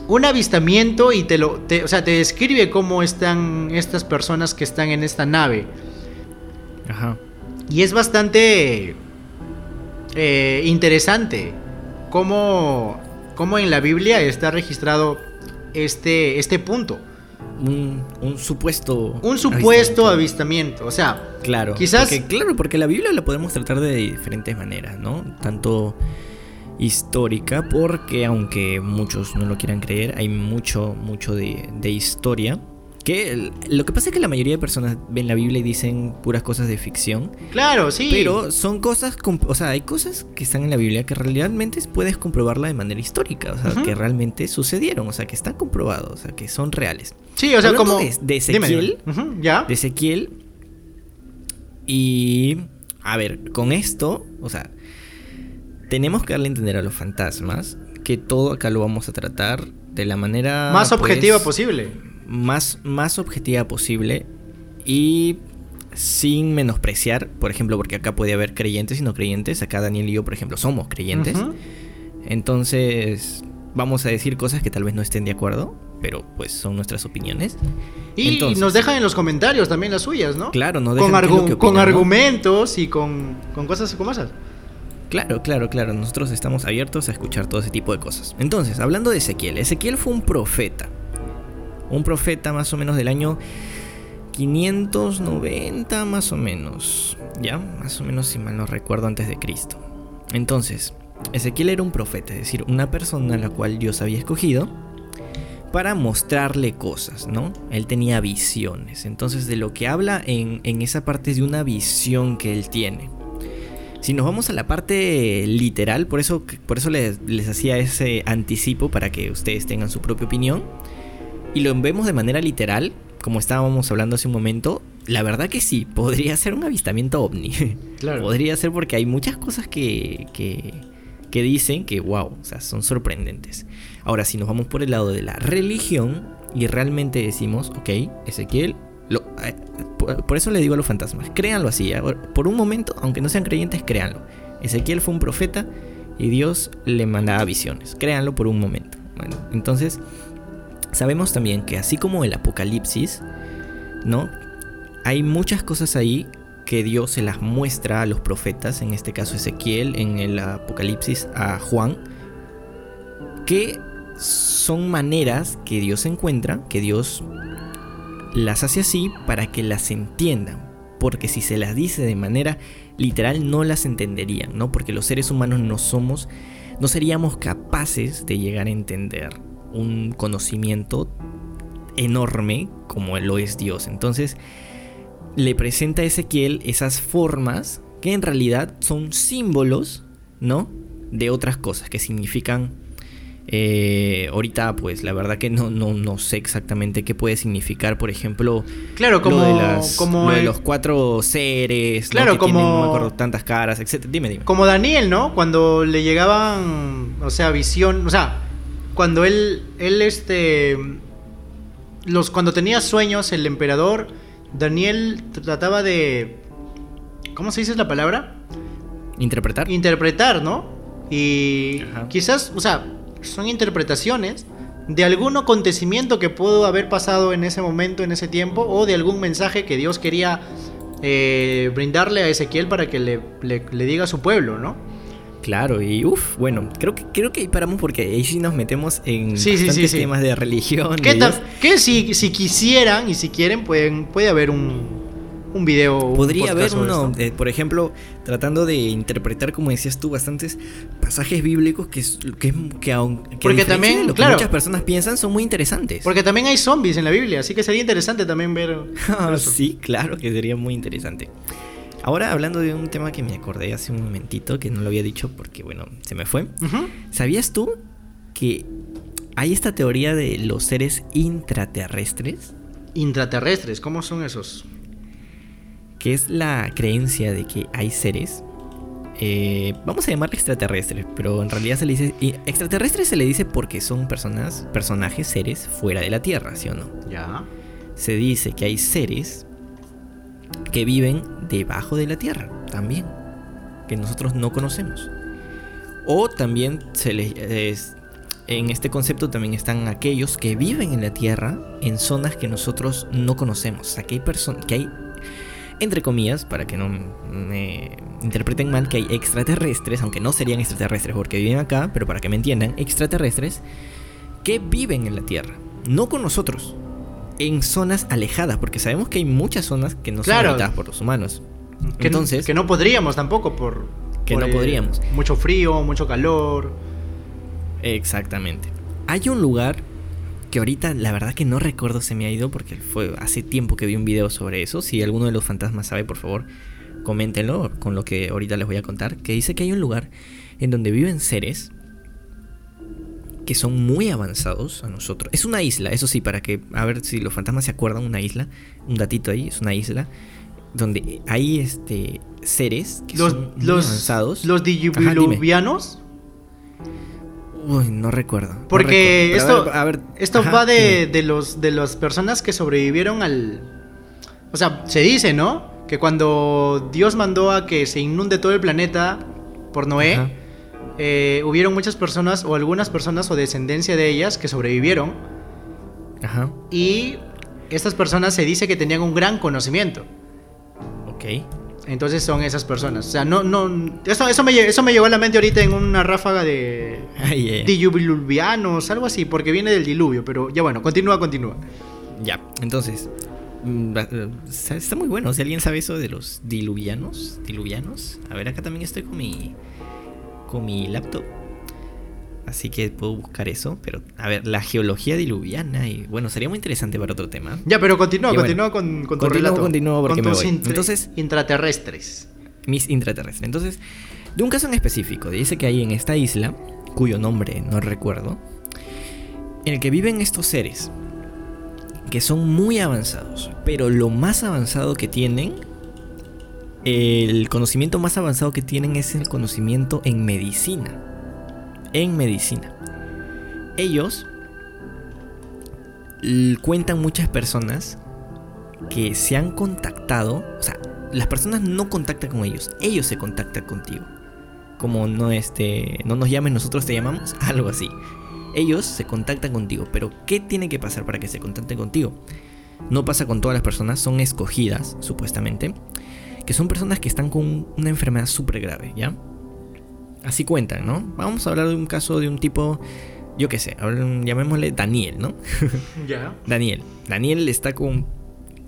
un avistamiento y te lo, o sea, te describe cómo están estas personas que están en esta nave. Ajá. Y es bastante eh, interesante cómo, cómo en la Biblia está registrado este, este punto un, supuesto un supuesto avistamiento. o sea claro quizás claro porque la Biblia la podemos tratar de diferentes maneras no tanto histórica porque aunque muchos no lo quieran creer hay mucho mucho de, de historia que lo que pasa es que la mayoría de personas ven la Biblia y dicen puras cosas de ficción. Claro, sí. Pero son cosas, o sea, hay cosas que están en la Biblia que realmente puedes comprobarla de manera histórica, o sea, que realmente sucedieron, o sea, que están comprobados, o sea, que son reales. Sí, o sea, como de, Ezequiel, ¿ya? De Ezequiel y a ver, con esto, o sea, tenemos que darle a entender a los fantasmas que todo acá lo vamos a tratar de la manera más objetiva pues, posible más, más objetiva posible y sin menospreciar, por ejemplo, porque acá puede haber creyentes y no creyentes, acá Daniel y yo, por ejemplo, somos creyentes. Entonces, vamos a decir cosas que tal vez no estén de acuerdo, pero pues son nuestras opiniones. Y nos dejan en los comentarios también las suyas, ¿no? Claro, no dejan con, con argumentos y con, con cosas como esas. Claro, claro, claro. Nosotros estamos abiertos a escuchar todo ese tipo de cosas. Entonces, hablando de Ezequiel, Ezequiel fue un profeta un profeta más o menos del año 590 más o menos, ya, más o menos si mal no recuerdo antes de Cristo. Entonces, Ezequiel era un profeta, es decir, una persona a la cual Dios había escogido para mostrarle cosas, ¿no? Él tenía visiones. Entonces, de lo que habla en, esa parte es de una visión que él tiene. Si nos vamos a la parte literal, por eso, por eso les, les hacía ese anticipo para que ustedes tengan su propia opinión y lo vemos de manera literal, como estábamos hablando hace un momento, la verdad que sí, podría ser un avistamiento ovni. Claro. podría ser porque hay muchas cosas que, que, que dicen que, wow, o sea, son sorprendentes. Ahora, si nos vamos por el lado de la religión y realmente decimos, ok, Ezequiel, lo, eh, por, eso le digo a los fantasmas, créanlo así, ¿eh? por un momento, aunque no sean creyentes, créanlo. Ezequiel fue un profeta y Dios le mandaba visiones, créanlo por un momento. Bueno, entonces Sabemos también que así como el Apocalipsis, ¿no? Hay muchas cosas ahí que Dios se las muestra a los profetas, en este caso Ezequiel, en el Apocalipsis a Juan, que son maneras que Dios encuentra, que Dios las hace así para que las entiendan, porque si se las dice de manera literal no las entenderían, ¿no? Porque los seres humanos no somos, no seríamos capaces de llegar a entender un conocimiento enorme como lo es Dios. Entonces le presenta a Ezequiel esas formas que en realidad son símbolos, ¿no? De otras cosas que significan... Eh, ahorita pues la verdad que no, no, no sé exactamente qué puede significar, por ejemplo, claro, como, de, como de los cuatro seres, claro, como tantas caras, etc. Dime, dime. Como Daniel, ¿no? Cuando le llegaban, o sea, visión, o sea, cuando él, él este, los, cuando tenía sueños, el emperador, Daniel trataba de, ¿cómo se dice la palabra? Interpretar. Interpretar, ¿no? Y quizás, o sea, son interpretaciones de algún acontecimiento que pudo haber pasado en ese momento, en ese tiempo, o de algún mensaje que Dios quería eh, brindarle a Ezequiel para que le, le diga a su pueblo, ¿no? Claro, y uff, bueno, creo que creo que ahí paramos porque ahí sí nos metemos en bastantes temas de religión. ¿Qué, si, si quisieran y si quieren pueden puede haber un, un video. Podría haber uno, por ejemplo, tratando de interpretar, como decías tú, bastantes pasajes bíblicos que, que, que, aunque porque también, lo que muchas personas piensan, son muy interesantes. Porque también hay zombies en la Biblia, así que sería interesante también ver. sí, claro que sería muy interesante. Ahora hablando de un tema que me acordé hace un momentito, que no lo había dicho porque, bueno, se me fue. ¿Sabías tú que hay esta teoría de los seres intraterrestres? Intraterrestres, ¿cómo son esos? Que es la creencia de que hay seres eh, vamos a llamarle extraterrestres, pero en realidad se le dice. Extraterrestres se le dice porque son personas, personajes, seres fuera de la Tierra, ¿sí o no? Ya. Se dice que hay seres que viven debajo de la tierra también, que nosotros no conocemos. O también se les, en este concepto también están aquellos que viven en la tierra en zonas que nosotros no conocemos. O hay personas, que hay, entre comillas, para que no me interpreten mal, que hay extraterrestres, aunque no serían extraterrestres porque viven acá, pero para que me entiendan, extraterrestres que viven en la tierra, no con nosotros, en zonas alejadas, porque sabemos que hay muchas zonas que no son habitadas por los humanos. Que, Entonces, que no podríamos tampoco por que no podríamos. Mucho frío, mucho calor. Exactamente. Hay un lugar que ahorita la verdad que no recuerdo se me ha ido porque fue hace tiempo que vi un video sobre eso. Si alguno de los fantasmas sabe, por favor, coméntenlo con lo que ahorita les voy a contar. Que dice que hay un lugar en donde viven seres que son muy avanzados a nosotros. Es una isla, eso sí, para que, a ver si los fantasmas se acuerdan, una isla, un datito ahí, es una isla, donde hay este seres que son muy avanzados. ¿Los diluvianos? Uy, no recuerdo. Porque esto, a ver, esto va de, de, los, de las personas que sobrevivieron al... O sea, se dice, ¿no? Que cuando Dios mandó a que se inunde todo el planeta por Noé, eh, hubieron muchas personas o algunas personas o descendencia de ellas que sobrevivieron. Ajá. Y estas personas se dice que tenían un gran conocimiento. Ok. Entonces son esas personas. O sea, no, no. Eso, eso, me, eso me llegó a la mente ahorita en una ráfaga de. Diluvianos, algo así, porque viene del diluvio. Pero ya bueno, continúa, continúa. Ya, entonces. Mm, eh, está muy bueno. Si alguien sabe eso de los diluvianos. Diluvianos. A ver, acá también estoy con mi. Con mi laptop. Así que puedo buscar eso. Pero, a ver, la geología diluviana. Y bueno, sería muy interesante para otro tema. Ya, pero continúa, continúa con, con, tu relato. Continúa porque con tus Entonces, intraterrestres. Mis intraterrestres. Entonces, de un caso en específico, dice que hay en esta isla, cuyo nombre no recuerdo, en el que viven estos seres que son muy avanzados. Pero lo más avanzado que tienen el conocimiento más avanzado que tienen es el conocimiento en medicina en medicina. Ellos cuentan muchas personas que se han contactado, o sea, las personas no contactan con ellos, ellos se contactan contigo. Como no este, no nos llames, nosotros te llamamos, algo así. Ellos se contactan contigo, pero ¿qué tiene que pasar para que se contacten contigo? No pasa con todas las personas, son escogidas, supuestamente, que son personas que están con una enfermedad súper grave, ¿ya? Así cuentan, ¿no? Vamos a hablar de un caso de un tipo, yo qué sé, llamémosle Daniel, ¿no? Ya. Daniel. Daniel está con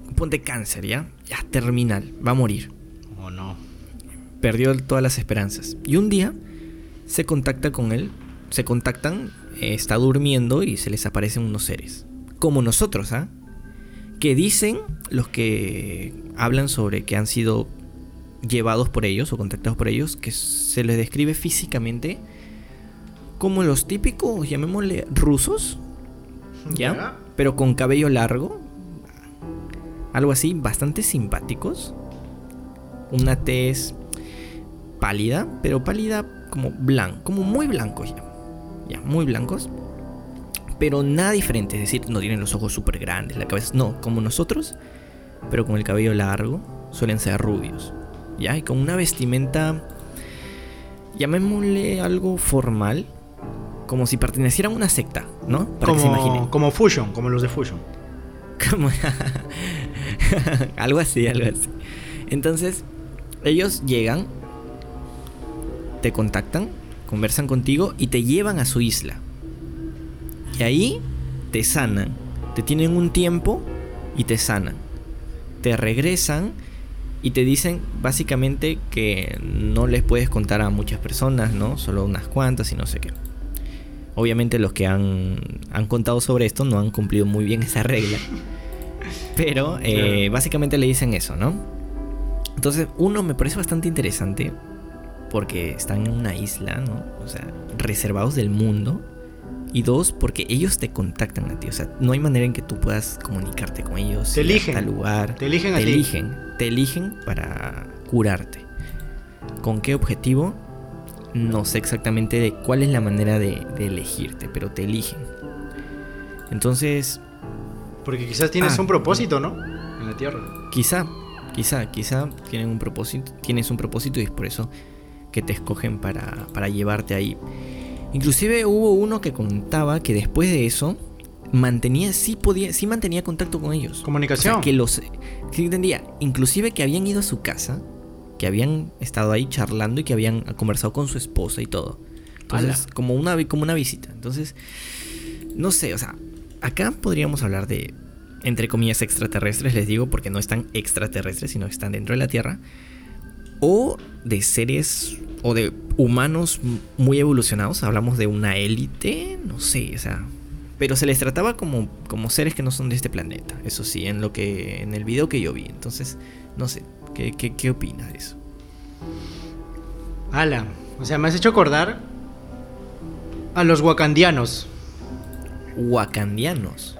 un punto de cáncer, ¿ya? Ya, terminal, va a morir. Oh, no. Perdió todas las esperanzas. Y un día se contacta con él, se contactan, eh, está durmiendo y se les aparecen unos seres. Como nosotros, ¿ah? Que dicen los que hablan sobre que han sido llevados por ellos o contactados por ellos, que se les describe físicamente como los típicos, llamémosle, rusos, ¿ya? Pero con cabello largo, algo así, bastante simpáticos, una tez pálida, pero pálida como blanco, como muy blancos ya, ya, muy blancos, pero nada diferente, es decir, no tienen los ojos súper grandes, la cabeza, no, como nosotros, pero con el cabello largo, suelen ser rubios. ¿ya? Y con una vestimenta, llamémosle algo formal, como si perteneciera a una secta, ¿no? Para como, que Como Fusion, como los de Fusion. algo así, algo así. Entonces, ellos llegan, te contactan, conversan contigo y te llevan a su isla. Y ahí te sanan. Te tienen un tiempo y te sanan. Te regresan y te dicen básicamente que no les puedes contar a muchas personas, ¿no? Solo unas cuantas y no sé qué. Obviamente los que han, han contado sobre esto no han cumplido muy bien esa regla. Pero eh, básicamente le dicen eso, ¿no? Entonces, uno me parece bastante interesante porque están en una isla, ¿no? O sea, reservados del mundo. Y dos, porque ellos te contactan a ti. O sea, no hay manera en que tú puedas comunicarte con ellos. Te eligen. lugar. Te eligen a te eligen. Te eligen para curarte. ¿Con qué objetivo? No sé exactamente de cuál es la manera de, elegirte, pero te eligen. Entonces. Porque quizás tienes ah, un propósito, ¿no? En la tierra. Quizá. Quizá, quizá tienen un propósito, tienes un propósito y es por eso que te escogen para, para llevarte ahí. Inclusive hubo uno que contaba que después de eso mantenía, sí podía, sí mantenía contacto con ellos. Comunicación. que los, sí entendía, inclusive que habían ido a su casa, que habían estado ahí charlando y que habían conversado con su esposa y todo. Entonces, como una, como una visita. Entonces, no sé, o sea, acá podríamos hablar de, entre comillas, extraterrestres, les digo, porque no están extraterrestres, sino están dentro de la Tierra. O de seres o de humanos muy evolucionados. Hablamos de una élite, no sé, o sea, pero se les trataba como, como seres que no son de este planeta. Eso sí, en lo que. en el video que yo vi. Entonces, no sé, ¿qué, qué, opinas de eso? Ala, o sea, me has hecho acordar a los wakandianos. ¿Wakandianos?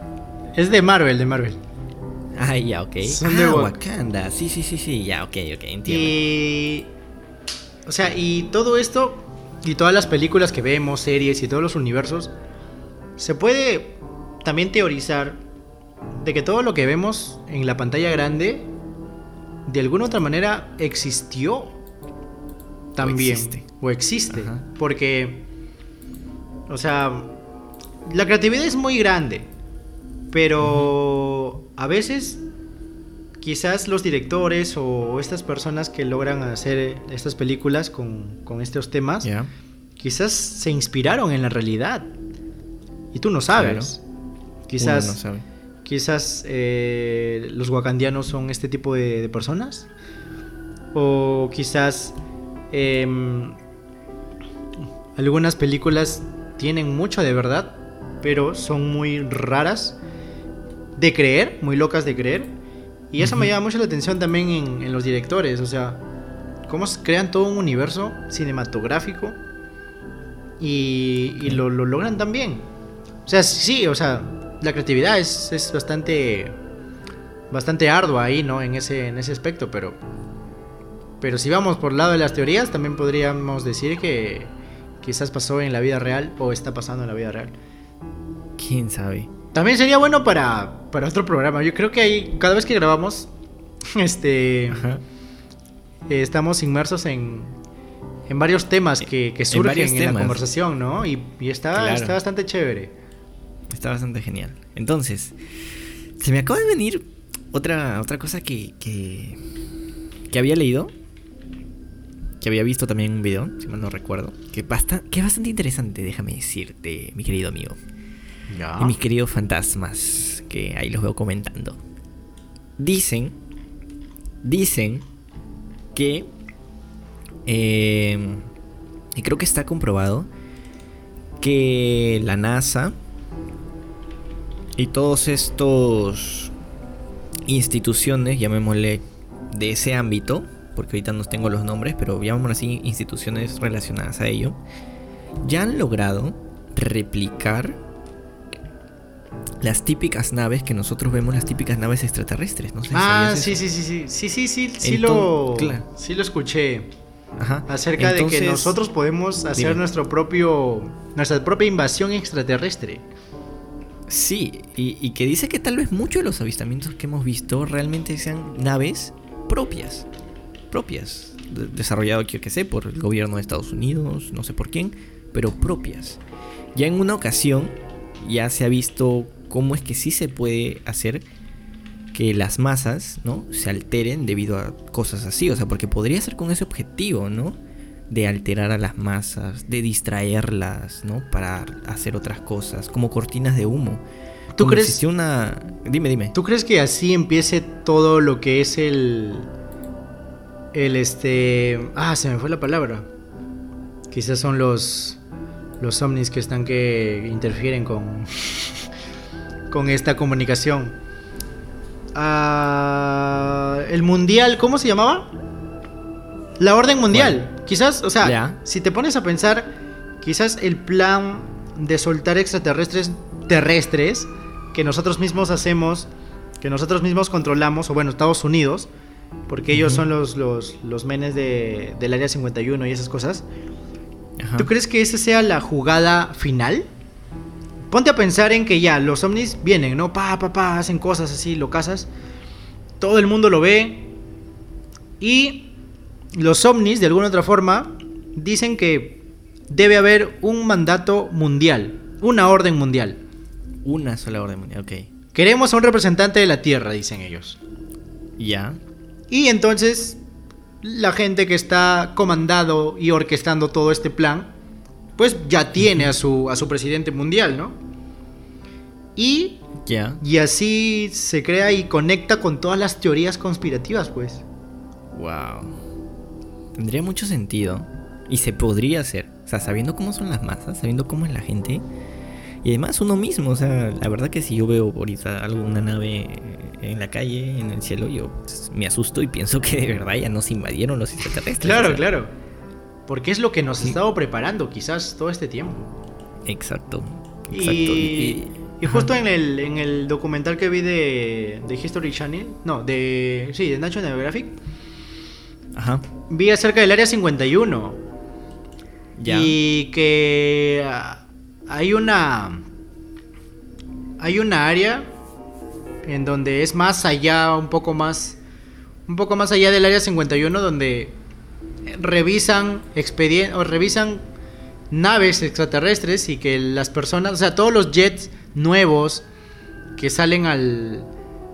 Es de Marvel, de Marvel. Ah, ya, ok. Son de ah, Wakanda. Sí, sí, sí, sí, ya, ok, ok, entiendo. Y. O sea, y todo esto, y todas las películas que vemos, series y todos los universos, se puede también teorizar de que todo lo que vemos en la pantalla grande de alguna otra manera existió también o existe, porque o sea, la creatividad es muy grande, pero a veces quizás los directores o estas personas que logran hacer estas películas con, estos temas, quizás se inspiraron en la realidad. Y tú no sabes. Quizás, quizás eh, los wakandianos son este tipo de, personas. O quizás em, algunas películas tienen mucho de verdad, pero son muy raras de creer, muy locas de creer. Y eso me llama mucho la atención también en, los directores, o sea, cómo crean todo un universo cinematográfico y, lo, lo, logran tan bien. O sea, sí, o sea, la creatividad es, es bastante bastante ardua ahí, ¿no? En ese, en ese aspecto, pero pero si vamos por el lado de las teorías, también podríamos decir que quizás pasó en la vida real o está pasando en la vida real. ¿Quién sabe? También sería bueno para, para otro programa. Yo creo que ahí, cada vez que grabamos, este... estamos inmersos en, en varios temas que, que surgen en, la conversación, ¿no? Y, está, está bastante chévere. Está bastante genial. Entonces, se me acaba de venir otra, otra cosa que, que, que había leído. Que había visto también en un video, si mal no recuerdo. Que, basta, que es bastante interesante, déjame decirte, mi querido amigo. Y mis queridos fantasmas, que ahí los veo comentando. Dicen, dicen que... Eh, y creo que está comprobado que la NASA y todos estos instituciones, llamémosle de ese ámbito, porque ahorita no tengo los nombres, pero llamémosle así instituciones relacionadas a ello, ya han logrado replicar las típicas naves que nosotros vemos, las típicas naves extraterrestres. No ah, sí, sí, sí, sí, sí, sí, sí, sí, lo, sí lo escuché. Ajá. Acerca de que nosotros podemos hacer nuestro propio, nuestra propia invasión extraterrestre. Sí, y, que dice que tal vez muchos de los avistamientos que hemos visto realmente sean naves propias. Propias. desarrollado, quiero que sé, por el gobierno de Estados Unidos, no sé por quién, pero propias. Ya en una ocasión ya se ha visto cómo es que sí se puede hacer que las masas, ¿no? Se alteren debido a cosas así. O sea, porque podría ser con ese objetivo, ¿no? de alterar a las masas, de distraerlas, ¿no? Para hacer otras cosas, como cortinas de humo. ¿Tú crees? una. Dime, dime. ¿Tú crees que así empiece todo lo que es el. El este. Ah, se me fue la palabra. Quizás son los. Los ovnis que están que interfieren con. con esta comunicación. Ah, el mundial, ¿cómo se llamaba? La orden mundial. Quizás, o sea, si te pones a pensar, quizás el plan de soltar extraterrestres terrestres que nosotros mismos hacemos, que nosotros mismos controlamos, o bueno, Estados Unidos, porque ellos son los, los, menes de, del Área 51 y esas cosas. ¿Tú crees que esa sea la jugada final? Ponte a pensar en que ya, los ovnis vienen, ¿no? Pa, pa, pa, hacen cosas así, lo cazas. Todo el mundo lo ve, Y los ovnis, de alguna otra forma, dicen que debe haber un mandato mundial, una orden mundial. Una sola orden mundial, ok. Queremos a un representante de la Tierra, dicen ellos. Ya. Y entonces la gente que está comandado y orquestando todo este plan, pues ya tiene a su, a su presidente mundial, ¿no? Y, y así se crea y conecta con todas las teorías conspirativas, pues. Wow. Tendría mucho sentido. Y se podría hacer. O sea, sabiendo cómo son las masas, sabiendo cómo es la gente. Y además uno mismo, o sea, la verdad que si yo veo ahorita algo, una nave en la calle, en el cielo, yo pues, me asusto y pienso que de verdad ya nos invadieron los extraterrestres. Claro, o sea, claro. Porque es lo que nos ha estado preparando quizás todo este tiempo. Exacto. Exacto. Y, y ajá. justo en el, en el documental que vi de, de History Channel, no, de, sí, de National Geographic, Ajá. vi acerca del Área 51. Ya. Y que hay una. Hay una área en donde es más allá, un poco más. Un poco más allá del área 51, donde revisan expedien o revisan naves extraterrestres y que las personas, o sea, todos los jets nuevos que salen al,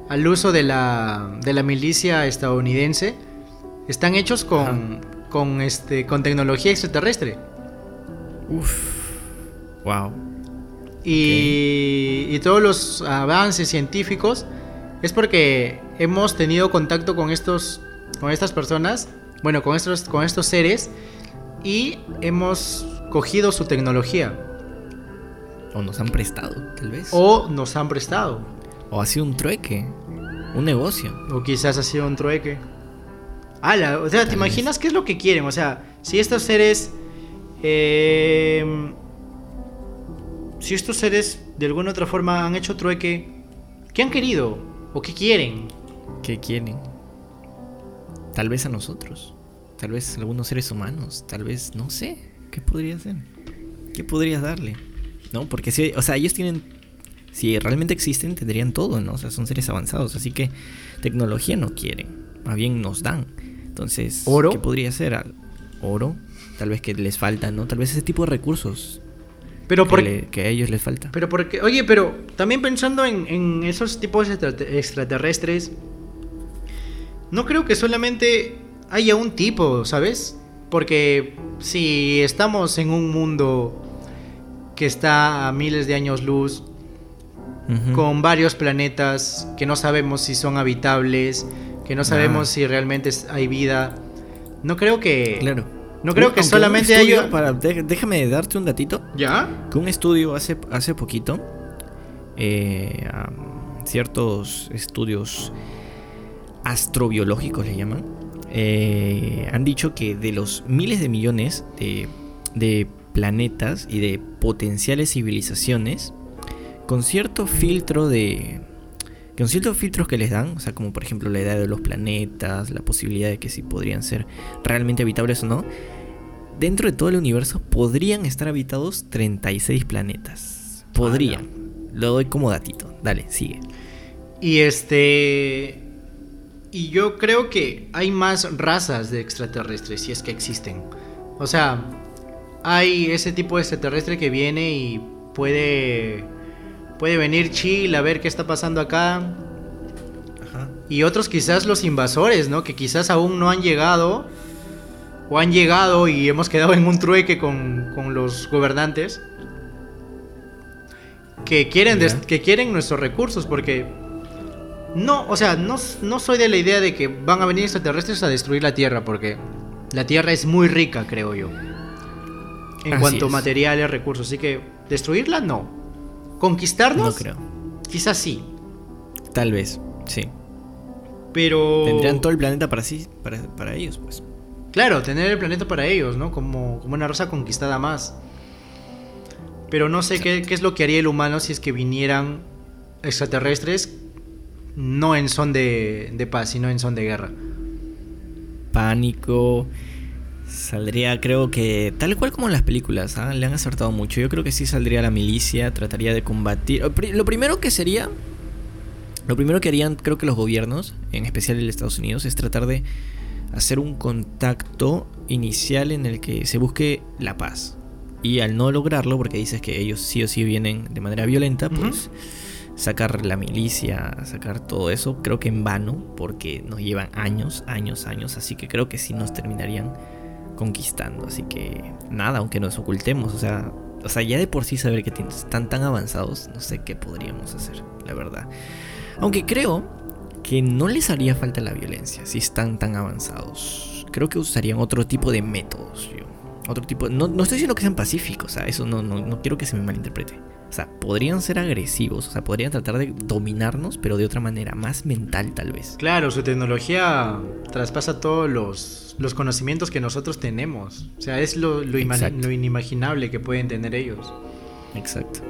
al uso de la, de la milicia estadounidense están hechos con, con, este, con tecnología extraterrestre. Uf. Wow. Y, y todos los avances científicos es porque hemos tenido contacto con estos con estas personas, bueno, con estos con estos seres y hemos cogido su tecnología O nos han prestado, tal vez. o nos han prestado O ha sido un trueque. Un negocio. o quizás ha sido un trueque. Ala, o sea, ¿te Tal imaginas qué es lo que quieren? O sea, si estos seres eh, si estos seres de alguna otra forma han hecho trueque, ¿qué han querido o qué quieren? ¿Qué quieren? Tal vez a nosotros. Tal vez a algunos seres humanos. Tal vez, no sé. ¿Qué podría ser? ¿Qué podrías darle? ¿No? Porque si, o sea, ellos tienen. Si realmente existen, tendrían todo, ¿no? O sea, son seres avanzados. Así que tecnología no quieren. Más bien nos dan. Entonces, ¿Oro? ¿qué podría ser? Oro. Tal vez que les falta, ¿no? Tal vez ese tipo de recursos Pero que, por, le- que a ellos les falta. pero porque, oye, pero también pensando en, en esos tipos extra- extraterrestres, no creo que solamente haya un tipo, ¿sabes? Porque si estamos en un mundo que está a miles de años luz, con varios planetas que no sabemos si son habitables, que no sabemos Ah. si realmente hay vida, no creo que... Claro. No creo que solamente haya... Para, dé- déjame darte un datito. ¿Ya? Que un estudio hace, hace poquito, eh, ciertos estudios astrobiológicos le llaman, eh, han dicho que de los miles de millones de, de planetas y de potenciales civilizaciones, con cierto filtro de... Con ciertos filtros que les dan, o sea, como por ejemplo la edad de los planetas, la posibilidad de que si podrían ser realmente habitables o no, dentro de todo el universo podrían estar habitados 36 planetas. Podrían. Lo doy como datito. Dale, sigue. Y este... Y yo creo que hay más razas de extraterrestres, si es que existen. O sea, hay ese tipo de extraterrestre que viene y puede... Puede venir chill a ver qué está pasando acá. Ajá. Y otros quizás los invasores, ¿no? Que quizás aún no han llegado. O han llegado y hemos quedado en un trueque con, con los gobernantes. Que quieren, des- que quieren nuestros recursos porque... No, o sea, no, no soy de la idea de que van a venir extraterrestres a destruir la Tierra porque la Tierra es muy rica, creo yo. En Así cuanto a es. materiales, recursos. Así que destruirla no. Conquistarnos, No creo. quizás sí. Tal vez, sí. Pero... Tendrían todo el planeta para sí, para, para ellos, pues. Claro, tener el planeta para ellos, ¿no? Como, como una raza conquistada más. Pero no sé qué, qué es lo que haría el humano si es que vinieran extraterrestres no en son de, de paz, sino en son de guerra. Pánico. Saldría, creo que, tal cual como en las películas, ¿ah? le han acertado mucho. Yo creo que sí saldría la milicia, trataría de combatir. Lo pri- Lo primero que sería, lo primero que harían, creo que los gobiernos, en especial el de Estados Unidos, es tratar de hacer un contacto inicial en el que se busque la paz. Y al no lograrlo, porque dices que ellos sí o sí vienen de manera violenta, pues sacar la milicia, sacar todo eso, creo que en vano, porque nos llevan años, años, años, así que creo que sí nos terminarían conquistando. Así que nada, aunque nos ocultemos, o sea, o sea, ya de por sí saber que están tan avanzados, no sé qué podríamos hacer, la verdad. Aunque creo que no les haría falta la violencia si están tan avanzados. Creo que usarían otro tipo de métodos. Otro tipo. No, no estoy diciendo que sean pacíficos, o sea, eso no, no, no quiero que se me malinterprete. O sea, podrían ser agresivos, o sea, podrían tratar de dominarnos, pero de otra manera, más mental tal vez. Claro, su tecnología traspasa todos los, los conocimientos que nosotros tenemos. O sea, es lo, lo, lo inimaginable que pueden tener ellos. Exacto.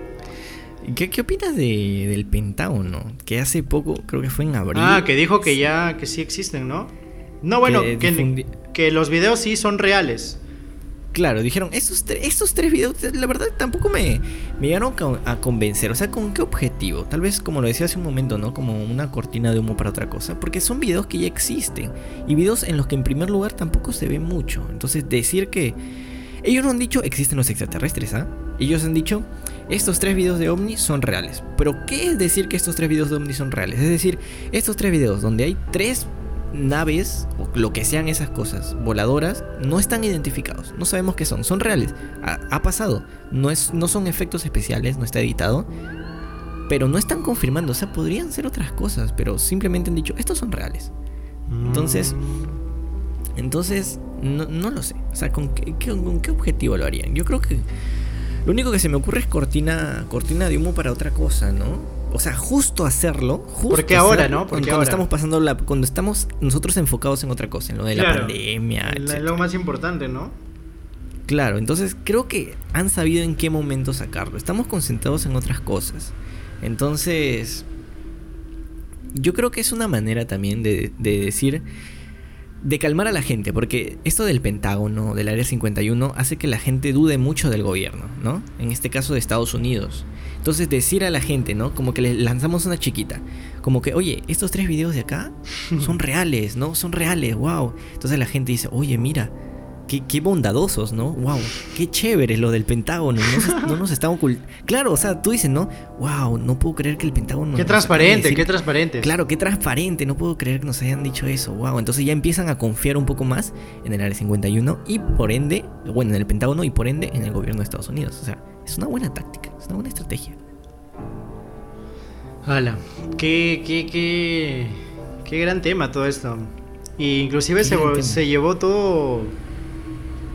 ¿Qué, ¿Qué, opinas de, del Pentágono? Que hace poco, creo que fue en abril. Ah, que dijo que ya, que sí existen, ¿no? No, bueno, que, que, los videos sí son reales. Claro, dijeron, estos, estos tres videos, la verdad, tampoco me, me llegaron a convencer. O sea, ¿con qué objetivo? Tal vez, como lo decía hace un momento, ¿no? Como una cortina de humo para otra cosa. Porque son videos que ya existen. Y videos en los que, en primer lugar, tampoco se ve mucho. Entonces, decir que. Ellos no han dicho existen los extraterrestres, ¿ah? Ellos han dicho estos tres videos de OVNI son reales. Pero ¿qué es decir que estos tres videos de OVNI son reales? Es decir, estos tres videos donde hay tres naves o lo que sean esas cosas voladoras no están identificados. No sabemos qué son. Son reales. Ha, pasado. No, es, no son efectos especiales, no está editado. Pero no están confirmando. O sea, podrían ser otras cosas. Pero simplemente han dicho, estos son reales. Entonces... Mm. Entonces, no, no lo sé. O sea, ¿con ¿con qué objetivo lo harían? Yo creo que lo único que se me ocurre es cortina, cortina de humo para otra cosa, ¿no? O sea, justo hacerlo. Justo Porque ahora, ¿no? Porque cuando estamos pasando la, cuando estamos nosotros enfocados en otra cosa, en lo de la pandemia. Es lo más importante, ¿no? Claro, entonces creo que han sabido en qué momento sacarlo. Estamos concentrados en otras cosas. Entonces, yo creo que es una manera también de, de decir de calmar a la gente, porque esto del Pentágono, del Área 51, hace que la gente dude mucho del gobierno, ¿no? En este caso de Estados Unidos. Entonces decir a la gente, ¿no? Como que le lanzamos una chiquita, como que, oye, estos tres videos de acá son reales, ¿no? Son reales, wow. Entonces la gente dice, oye, mira, Qué, bondadosos, ¿no? Wow, qué chévere lo del Pentágono. No, nos está ocultando. Claro, o sea, tú dices, ¿no? Wow, no puedo creer que el Pentágono. Qué transparente, qué transparente. Claro, qué transparente. No puedo creer que nos hayan dicho eso. Wow, entonces ya empiezan a confiar un poco más en el Área 51 y por ende, bueno, en el Pentágono y por ende en el gobierno de Estados Unidos. O sea, es una buena táctica, es una buena estrategia. Hala, qué, qué, qué, qué gran tema todo esto. Y inclusive se, se llevó todo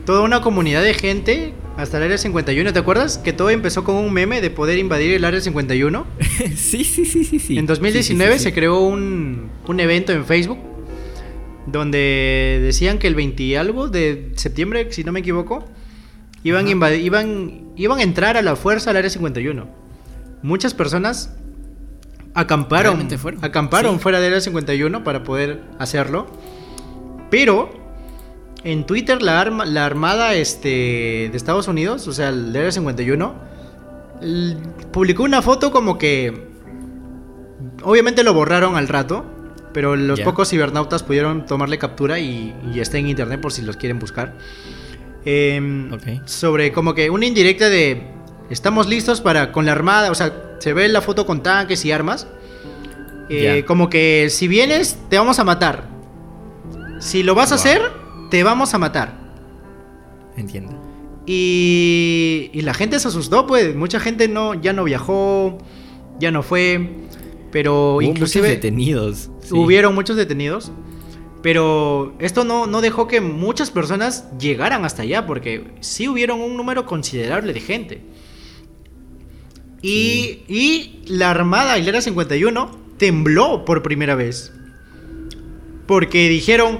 toda una comunidad de gente hasta el área 51. ¿Te acuerdas que todo empezó con un meme de poder invadir el área 51? sí, sí, sí, sí, sí. En 2019 se creó un, un, evento en Facebook donde decían que el 20 y algo de septiembre, si no me equivoco, iban, iban, iban a entrar a la fuerza al área 51. Muchas personas acamparon, acamparon fuera del área 51 para poder hacerlo. Pero en Twitter la, arma, la Armada este, de Estados Unidos, o sea, el Área 51, publicó una foto como que... Obviamente lo borraron al rato, pero los pocos cibernautas pudieron tomarle captura y, está en internet por si los quieren buscar. Em, sobre como que una indirecta de... Estamos listos para con la Armada, o sea, se ve la foto con tanques y armas. Eh, como que si vienes, te vamos a matar. Si lo vas a hacer, te vamos a matar. Entiendo. Y, y la gente se asustó, pues mucha gente no, ya no viajó, ya no fue, pero Hubo inclusive... Muchos detenidos. Hubieron muchos detenidos, pero esto no, no dejó que muchas personas llegaran hasta allá, porque sí hubieron un número considerable de gente. Y, y la Armada Hilera 51 tembló por primera vez. Porque dijeron,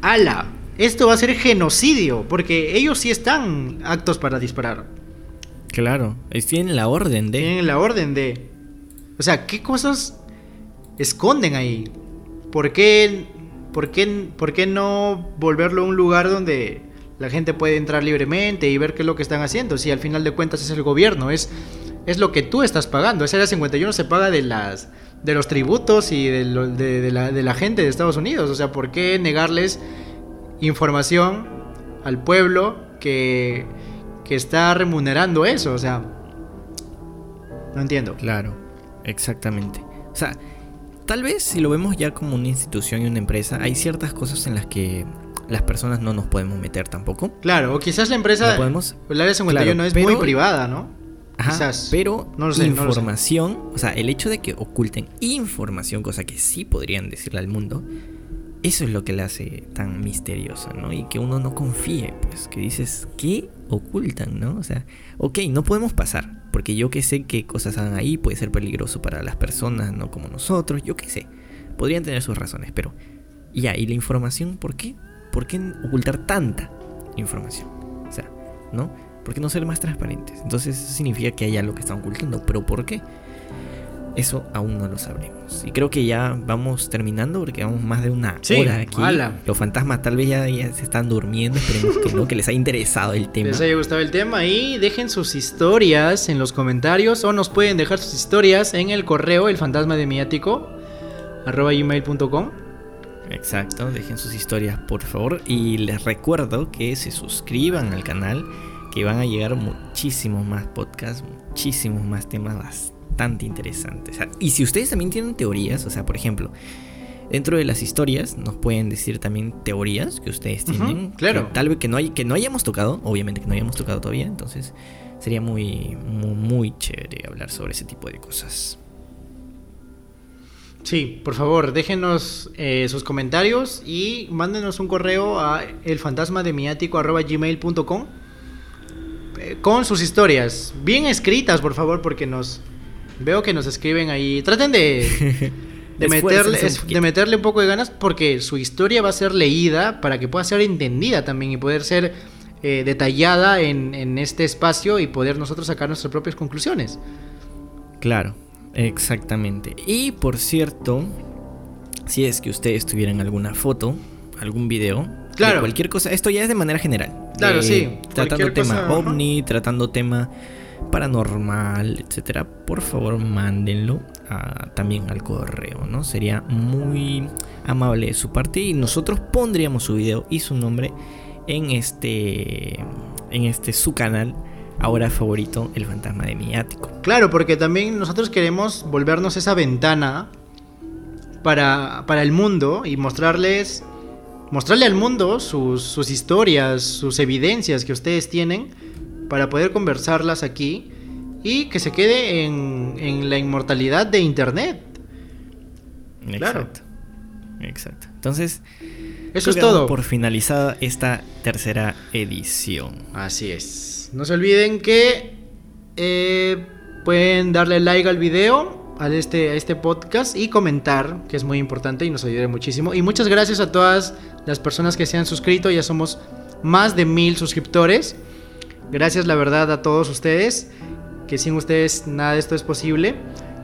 ala, esto va a ser genocidio, porque ellos sí están actos para disparar. Claro, tienen la orden de... Tienen la orden de... O sea, ¿qué cosas esconden ahí? ¿Por qué, por qué, por qué no volverlo a un lugar donde la gente puede entrar libremente y ver qué es lo que están haciendo? Si al final de cuentas es el gobierno, es, es lo que tú estás pagando. Esa área 51 se paga de las de los tributos y de, de, la, de la gente de Estados Unidos. O sea, ¿por qué negarles información al pueblo que, que está remunerando eso, o sea, no entiendo. Claro, exactamente. O sea, tal vez si lo vemos ya como una institución y una empresa, hay ciertas cosas en las que las personas no nos podemos meter tampoco. Claro, o quizás la empresa, No podemos- el área 51 es pero- muy privada, ¿no? Ajá, Quizás. pero No lo sé, no lo sé. información, o sea, el hecho de que oculten información, cosa que sí podrían decirle al mundo, eso es lo que le hace tan misteriosa, ¿no? Y que uno no confíe, pues, que dices, ¿qué ocultan, no? O sea, ok, no podemos pasar, porque yo que sé qué cosas hagan ahí puede ser peligroso para las personas, no como nosotros, yo qué sé. Podrían tener sus razones, pero ya, ¿y la información por qué? ¿Por qué ocultar tanta información? O sea, ¿no? ¿Por qué no ser más transparentes? Entonces eso significa que hay algo que están ocultando, pero ¿por qué? Eso aún no lo sabremos. Y creo que ya vamos terminando porque vamos más de una Sí, hora aquí. ala. Los fantasmas tal vez ya, ya se están durmiendo, esperemos que no, que les haya interesado el tema. Les haya gustado el tema y dejen sus historias en los comentarios o nos pueden dejar sus historias en el correo el fantasma de miático arroba gmail.com Exacto, dejen sus historias por favor y les recuerdo que se suscriban al canal, que van a llegar muchísimos más podcasts, muchísimos más temas bastante interesantes. O sea, y si ustedes también tienen teorías, o sea, por ejemplo, dentro de las historias nos pueden decir también teorías que ustedes tienen, claro. que tal vez que no hay, que no hayamos tocado, obviamente que no hayamos tocado todavía, entonces sería muy muy, muy chévere hablar sobre ese tipo de cosas. Sí, por favor, déjenos eh, sus comentarios y mándenos un correo a elfantasmademiático.gmail.com eh, con sus historias, bien escritas, por favor, porque nos veo que nos escriben ahí. Traten de, de, meterle, es- de meterle un poco de ganas porque su historia va a ser leída para que pueda ser entendida también y poder ser eh, detallada en, en este espacio y poder nosotros sacar nuestras propias conclusiones. Claro, exactamente. Y por cierto, si es que ustedes tuvieran alguna foto, algún video, de Claro. cualquier cosa, esto ya es de manera general. Claro, de- sí, Tratando tema cosa, ovni, tratando tema paranormal, etcétera. Por favor, mándenlo también al correo, ¿no? Sería muy amable de su parte y nosotros pondríamos su video y su nombre en este en este su canal ahora favorito, El fantasma de mi ático. Claro, porque también nosotros queremos volvernos esa ventana para, para el mundo y mostrarles, mostrarle al mundo sus, sus historias, sus evidencias que ustedes tienen para poder conversarlas aquí y que se quede en, en la inmortalidad de Internet. Claro. Exacto. Exacto. Entonces, Eso es todo. por finalizada esta tercera edición. Así es. No se olviden que eh, pueden darle like al video, a este, a este podcast y comentar, que es muy importante y nos ayuda muchísimo. Y muchas gracias a todas las personas que se han suscrito. Ya somos más de mil suscriptores. Gracias, la verdad, a todos ustedes. Que sin ustedes nada de esto es posible.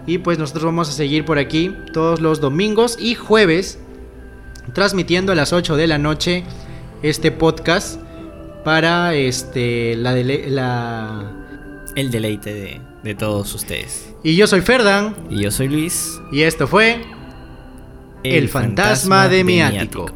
Y pues nosotros vamos a seguir por aquí todos los domingos y jueves transmitiendo a las 8 de la noche este podcast para este la, dele- la... El deleite de, de todos ustedes. y yo soy Ferdan Y yo soy Luis. y esto fue El fantasma de mi ático.